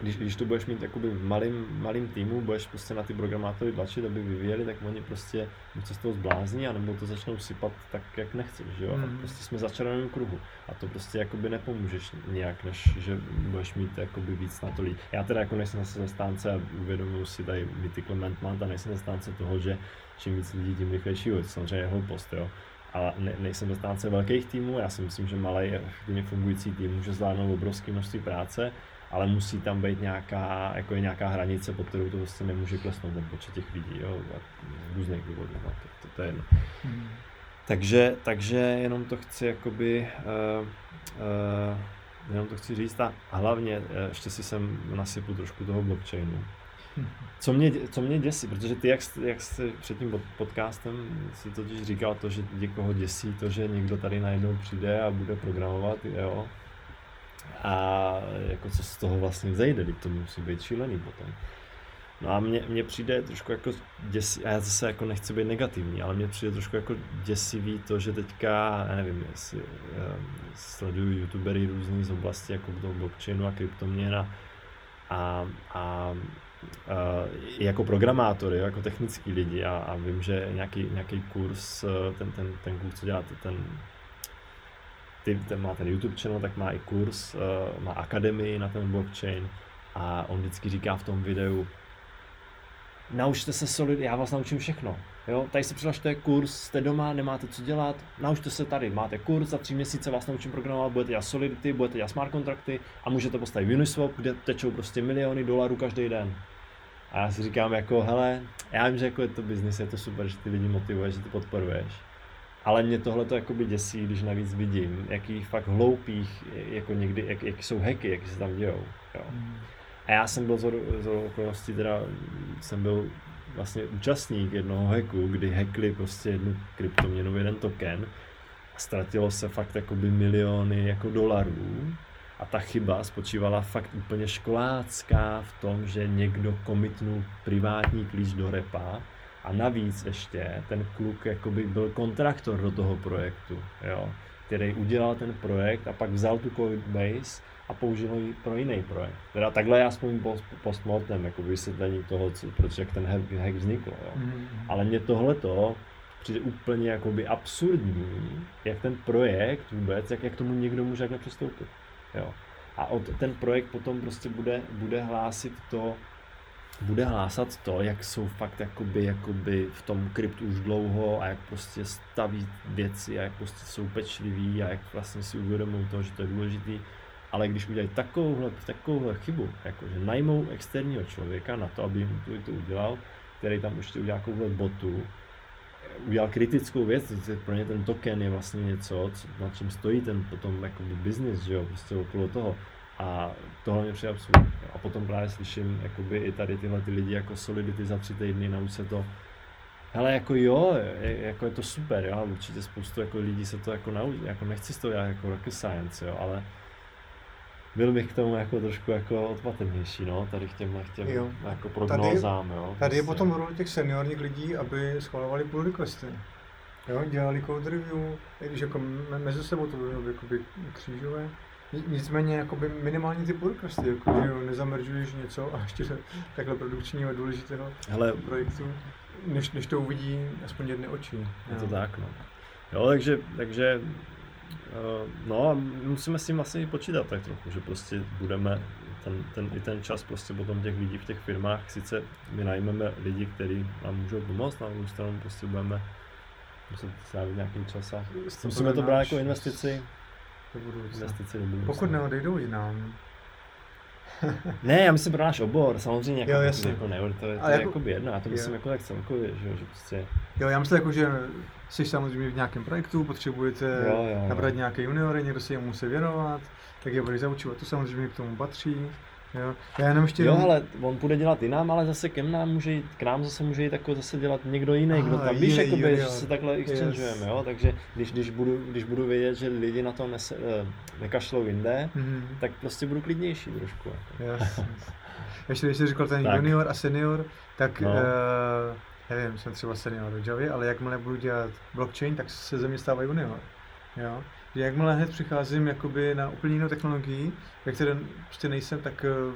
S1: když, když to budeš mít jakoby v malým, malým týmu, budeš prostě na ty programátory tlačit, aby vyvíjeli, tak oni prostě se z toho zblázní, anebo to začnou sypat tak, jak nechceš, že jo?
S2: Mhm.
S1: A prostě jsme v začaraném kruhu. A to prostě jakoby nepomůžeš nějak, než že budeš mít jakoby víc na to lidí. Já teda jako nejsem zase zastánce a uvědomuji si tady vytyklement mám, a nejsem zastánce toho, že čím víc lidí, tím rychlejší. Samozřejmě je hloupost, jo. Ale ne, nejsem zastánce velkých týmů, já si myslím, že malý efektivně fungující tým může zvládnout obrovské množství práce, ale musí tam být nějaká, jako je nějaká hranice, pod kterou to prostě nemůže klesnout ten počet těch lidí, jo, a z různých důvodů, no, to, to, to je jedno.
S2: Mhm.
S1: Takže, takže jenom to chci jakoby, uh, uh, jenom to chci říct a hlavně uh, ještě si sem nasypu trošku toho blockchainu. Co mě, co mě děsí, protože ty, jak, jak jsi před tím pod- podcastem si totiž říkal to, že někoho děsí to, že někdo tady najednou přijde a bude programovat, jo. A jako co z toho vlastně vzejde, teď to musí být šílený potom. No a mně, mně přijde trošku jako děsí, a já zase jako nechci být negativní, ale mně přijde trošku jako děsivý to, že teďka, já nevím, jestli um, sleduju youtubery různý z oblasti jako toho blockchainu a kryptoměn a, a, a Uh, jako programátory, jako technický lidi a, a vím, že nějaký, nějaký kurz, eh, ten, ten, ten kurz, co děláte, ten, ty, ten má ten YouTube channel, tak má i kurz, uh, má akademii na ten blockchain a on vždycky říká v tom videu, naučte se solid, já vás naučím všechno. Jo, tady se přihlašte kurz, jste doma, nemáte co dělat, naučte se tady, máte kurz, za tři měsíce vás naučím programovat, budete dělat Solidity, budete dělat smart kontrakty a můžete postavit Uniswap, kde tečou prostě miliony dolarů každý den. A já si říkám jako, hele, já vím, že jako je to biznis, je to super, že ty lidi motivuješ, že ty podporuješ, ale mě tohle to jakoby děsí, když navíc vidím, jakých fakt hloupých, jako někdy, jak, jak jsou hacky, jak se tam dějou. Jo. A já jsem byl z z okolností, teda jsem byl vlastně účastník jednoho hacku, kdy hackli prostě jednu kryptoměnu, jeden token a ztratilo se fakt jakoby miliony jako dolarů. A ta chyba spočívala fakt úplně školácká v tom, že někdo komitnul privátní klíč do repa a navíc ještě ten kluk jakoby byl kontraktor do toho projektu, jo, který udělal ten projekt a pak vzal tu Coinbase a použil ji pro jiný projekt. Teda takhle já aspoň post, postmortem, jako vysvětlení toho, co, proč jak ten hack, vznikl. Jo.
S2: Mhm.
S1: Ale mně tohleto přijde úplně jakoby absurdní, jak ten projekt vůbec, jak, jak tomu někdo může takhle přistoupit. Jo. A od, ten projekt potom prostě bude, bude hlásit to, bude hlásat to, jak jsou fakt jakoby, jakoby v tom kryptu už dlouho a jak prostě staví věci a jak prostě jsou pečliví a jak vlastně si uvědomují to, že to je důležitý. Ale když udělají takovouhle, takovouhle chybu, jako že najmou externího člověka na to, aby jim to, to udělal, který tam ještě udělá takovouhle botu, udělal kritickou věc, pro ně ten token je vlastně něco, co, na čem stojí ten potom jakoby business, že jo, prostě okolo toho. A tohle mě přijde absurdní. A potom právě slyším jakoby i tady tyhle ty lidi jako Solidity za tři týdny, nauč se to. Hele, jako jo, je, jako je to super, jo, určitě spoustu jako lidí se to jako naučí, jako nechci z toho dělat jako rocket science, jo, ale byl bych k tomu jako trošku jako odpatrnější, no, tady k těmhle, k těm
S2: Jo.
S1: jako prognózám, jo.
S2: Tady je
S1: prostě.
S2: potom role těch seniorních lidí, aby schvalovali pull requesty. Jo, dělali code review, i když jako me- mezi sebou to bylo jakoby křížové. Ni- Nicméně jakoby minimálně ty requesty, jako, že jo, nezameržuješ něco a ještě takhle produkčního důležitého
S1: Hele,
S2: projektu, než, než to uvidí aspoň jedny oči.
S1: Je to
S2: Jo.
S1: tak, no. Jo, takže, takže eh, no a musíme s tím vlastně i počítat tak trochu, že prostě budeme ten, ten, i ten čas prostě potom těch lidí v těch firmách, sice my najmeme lidi, kteří nám můžou pomoct, na druhou stranu prostě budeme muset strávit nějaký čas a musíme to brát jako investici,
S2: Do budoucna.
S1: investici do budoucna.
S2: Pokud neodejdou jinam.
S1: Ne, já myslím pro náš obor, samozřejmě jako,
S2: Jo,
S1: jo,
S2: jasně.
S1: jako ne, to je, to
S2: Ale
S1: je
S2: jako-
S1: jako jedno, já to
S2: jo.
S1: myslím jako tak celkově, že, jo, že prostě,
S2: Jo, já myslím jako, že jsi samozřejmě v nějakém projektu, potřebujete
S1: Jo, jo, jo.
S2: nabrat nějaké juniory, někdo se jemu musí věnovat, tak je budeš zaučovat, to samozřejmě k tomu patří. Jo, já jenom ještě...
S1: Jo, ale on bude dělat jinam, ale zase ke nám může jít, k nám zase může jít jako zase dělat někdo jiný, kdo
S2: Aha,
S1: tam, víš, jakoby,
S2: junior.
S1: že se takhle exchangeujeme, jo, takže když, když, budu, když budu vědět, že lidi na to nese, eh, nekašlou jinde,
S2: Mhm.
S1: tak prostě budu klidnější trošku. Jako.
S2: Jasně. Ještě když jsi říkal ten
S1: Tak.
S2: junior a senior, tak
S1: no.
S2: uh, nevím, jsem třeba senior do Javy, ale jakmile budu dělat blockchain, tak se ze mě stává junior. Jo? Že jakmile hned přicházím jakoby na úplně jinou technologii, ve které prostě nejsem, tak uh,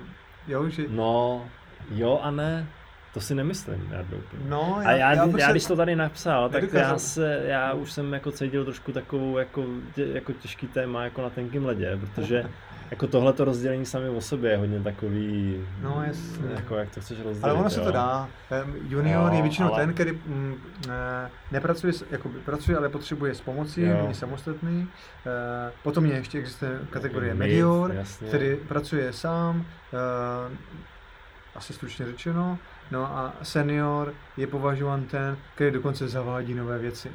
S2: jo, že...
S1: No, jo a ne, to si nemyslím, já.
S2: No,
S1: A já, já,
S2: bych
S1: já když to tady napsal, tak já, se, já už jsem jako cítil trošku takovou jako, tě, jako těžký téma jako na tenkým ledě, protože jako tohle rozdělení sami o sobě je hodně takový,
S2: No, jasně.
S1: jako jak to chceš rozdělit,
S2: Ale ono se to dá. Junior
S1: Jo,
S2: je většinou
S1: ale-
S2: ten, který mm, nepracuje, jakoby pracuje, ale potřebuje s pomocí,
S1: Jo.
S2: není samostatný. Eh, Potom je ještě existuje kategorie medior,
S1: jasně.
S2: který pracuje sám, eh, asi stručně řečeno. No a senior je považován ten, který dokonce zavádí nové věci.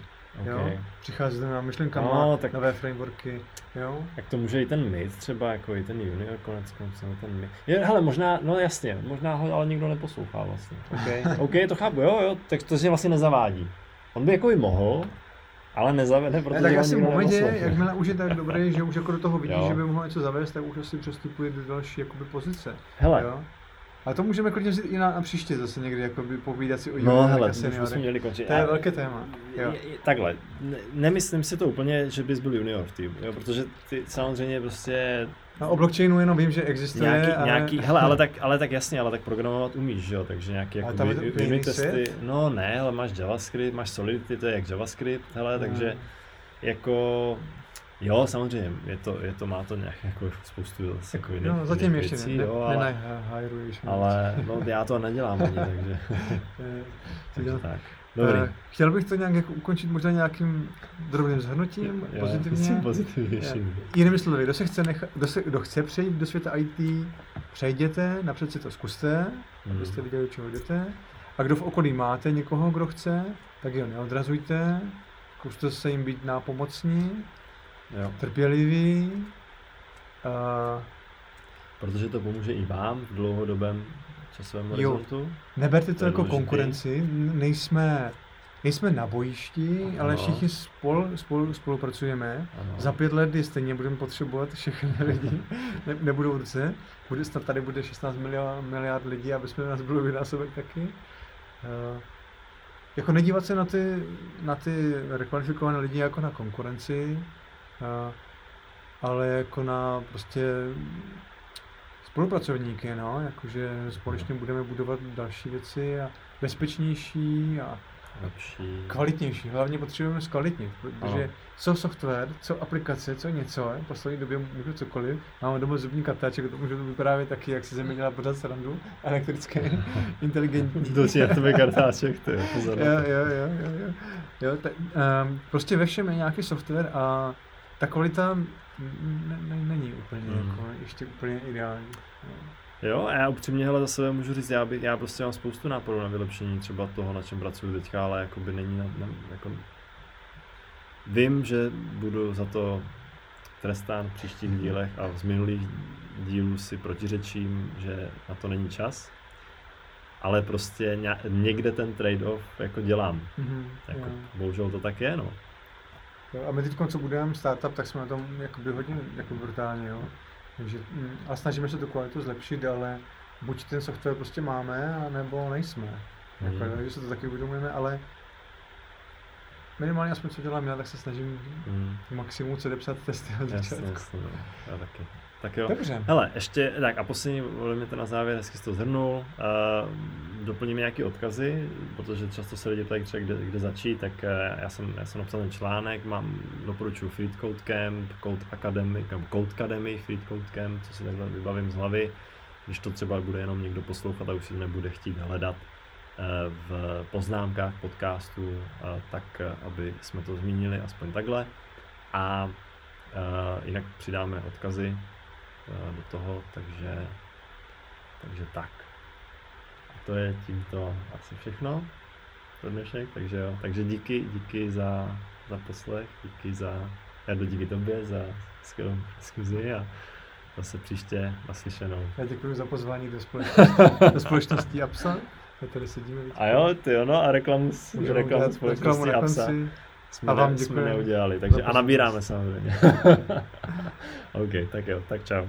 S2: Jo?
S1: Okay.
S2: Přichází s novými myšlenkama,
S1: No, tak-
S2: nové frameworky. Jo?
S1: Jak to může i ten mid třeba, jako i ten junior konec konců, ten mid. Je, hele, možná, no jasně, možná ho ale nikdo neposlouchá vlastně. OK, OK, to chápu, jo, jo, tak to si vlastně nezavádí. On by jako i mohl, ale nezavede,
S2: Ne,
S1: protože
S2: tak
S1: ho
S2: asi v momentě, jakmile už je tak dobrý, že už jako do toho vidí,
S1: Jo.
S2: že by mohl něco zavést, tak už asi přestupuje do další jakoby, pozice.
S1: Hele,
S2: Jo? A to můžeme klidně vzít i na, na příště zase někdy, jakoby povídat si o
S1: no hele, už
S2: seniorech.
S1: měli končit.
S2: To je velké téma. Jo.
S1: Takhle, ne, nemyslím si to úplně, že bys byl junior v týmu, jo, protože ty samozřejmě prostě
S2: No, o blockchainu jenom vím, že existuje.
S1: nějaký,
S2: ale...
S1: nějaký, hele, ale tak, ale tak jasně, ale tak programovat umíš, že jo, takže nějaký jako unit testy, no ne, ale máš JavaScript, máš Solidity, to je jak JavaScript, hele, takže
S2: Hmm.
S1: jako, jo, samozřejmě, je to, je to, má to nějak jako spoustu zase jako jiných,
S2: No, zatím
S1: jiných
S2: ještě
S1: věcí,
S2: ne,
S1: jo,
S2: ne,
S1: ale,
S2: ne, hajruješ.
S1: ale no, já to nedělám ani, takže,
S2: Eh,
S1: takže
S2: dělám-
S1: tak. Dobrý.
S2: Eh, Chtěl bych to nějak jako ukončit možná nějakým drobným zhrnutím,
S1: Jo,
S2: pozitivně.
S1: Jsem pozitivnější.
S2: Eh, Jinými slovy, kdo, se chce necha, kdo, se, kdo chce přejít do světa IT, přejděte, napřed si to zkuste,
S1: Hmm.
S2: abyste viděli, čeho jdete. A kdo v okolí máte někoho, kdo chce, tak ho neodrazujte, zkuste se jim být nápomocní,
S1: Jo,
S2: trpěliví. Uh,
S1: protože to pomůže i vám v dlouhodobém časovém
S2: Jo.
S1: horizontu.
S2: neberte to
S1: To
S2: jako
S1: důležitý.
S2: konkurenci, nejsme, nejsme na bojišti, ale
S1: Ano.
S2: všichni spol, spolu spolupracujeme.
S1: Ano.
S2: Za pět let je stejně budeme potřebovat všechny lidi, ne, nebudou ruce. Bude, snad tady bude 16 miliard, miliard lidí, aby jsme nás bylo vynásobek taky. Uh, jako nedívat se na ty, na ty rekvalifikované lidi jako na konkurenci, ale jako na prostě spolupracovníky, no, jakože společně budeme budovat další věci a bezpečnější a
S1: Lepší.
S2: kvalitnější. Hlavně potřebujeme zkvalitnit, protože
S1: Ano.
S2: co software, co aplikace, co něco, v poslední době můžu cokoliv. Máme doma zubní kartáček, to můžu vyprávět taky, jak si ze mě dělá pořád srandu, elektrické, inteligentní.
S1: To si tebe kartáček, ty, pozor.
S2: Jo,
S1: to.
S2: jo, jo, jo, jo. jo tak, um, prostě ve všem je nějaký software a ta kvalita není úplně
S1: Hmm.
S2: jako, ještě úplně ideální. Jo.
S1: A já upřímně hele za sebe můžu říct, já, by, já prostě mám spoustu nápadů na vylepšení třeba toho, na čem pracuji teďka, ale jakoby není na, na, jako... Vím, že budu za to trestán v příštích dílech a z minulých dílů si protiřečím, že na to není čas, ale prostě ně, někde ten trade-off jako dělám.
S2: Mhm,
S1: Jako,
S2: jo.
S1: bohužel to tak je, no.
S2: Jo, a my teď, co budeme startup, tak jsme na tom jakoby hodně jako brutálně, jo. Takže, mm, a snažíme se tu kvalitu zlepšit, ale buď ten software prostě máme, anebo nejsme. Jako,
S1: Mhm.
S2: takže se to taky uvědomujeme, ale minimálně aspoň co dělám já, tak se snažím
S1: Hmm.
S2: maximum předepsat testy od
S1: Jasně,
S2: začátku.
S1: jasně, no. já taky. Tak jo.
S2: Dobře.
S1: Hele, ještě, tak a poslední, volím to na závěr, hezky jsi to zhrnul. Uh, doplníme nějaké odkazy, protože často se lidi ptají kde, kde začít, tak uh, já, jsem, já jsem napsal ten článek, mám, doporučuji Freed Code Camp, Code Academy, Code Academy, Freed Code Camp, co si takhle vybavím z hlavy. Když to třeba bude jenom někdo poslouchat a už si nebude chtít hledat eh, v poznámkách podcastu, eh, tak eh, aby jsme to zmínili aspoň takhle. A eh, jinak přidáme odkazy eh, do toho, takže, takže tak. A to je tímto asi všechno pro dnešek, takže jo. Takže díky, díky za, za poslech, díky za, Jardo, díky tobě za skvělou diskuzi a zase příště naslyšenou.
S2: Já děkuji za pozvání do společnosti, do společnosti APSA. My tady sedíme.
S1: A jo, ty jo, no a reklamu, reklamu společnosti APSA jsme,
S2: a vám
S1: ne, jsme neudělali, takže a nabíráme samozřejmě. OK, tak jo, tak čau.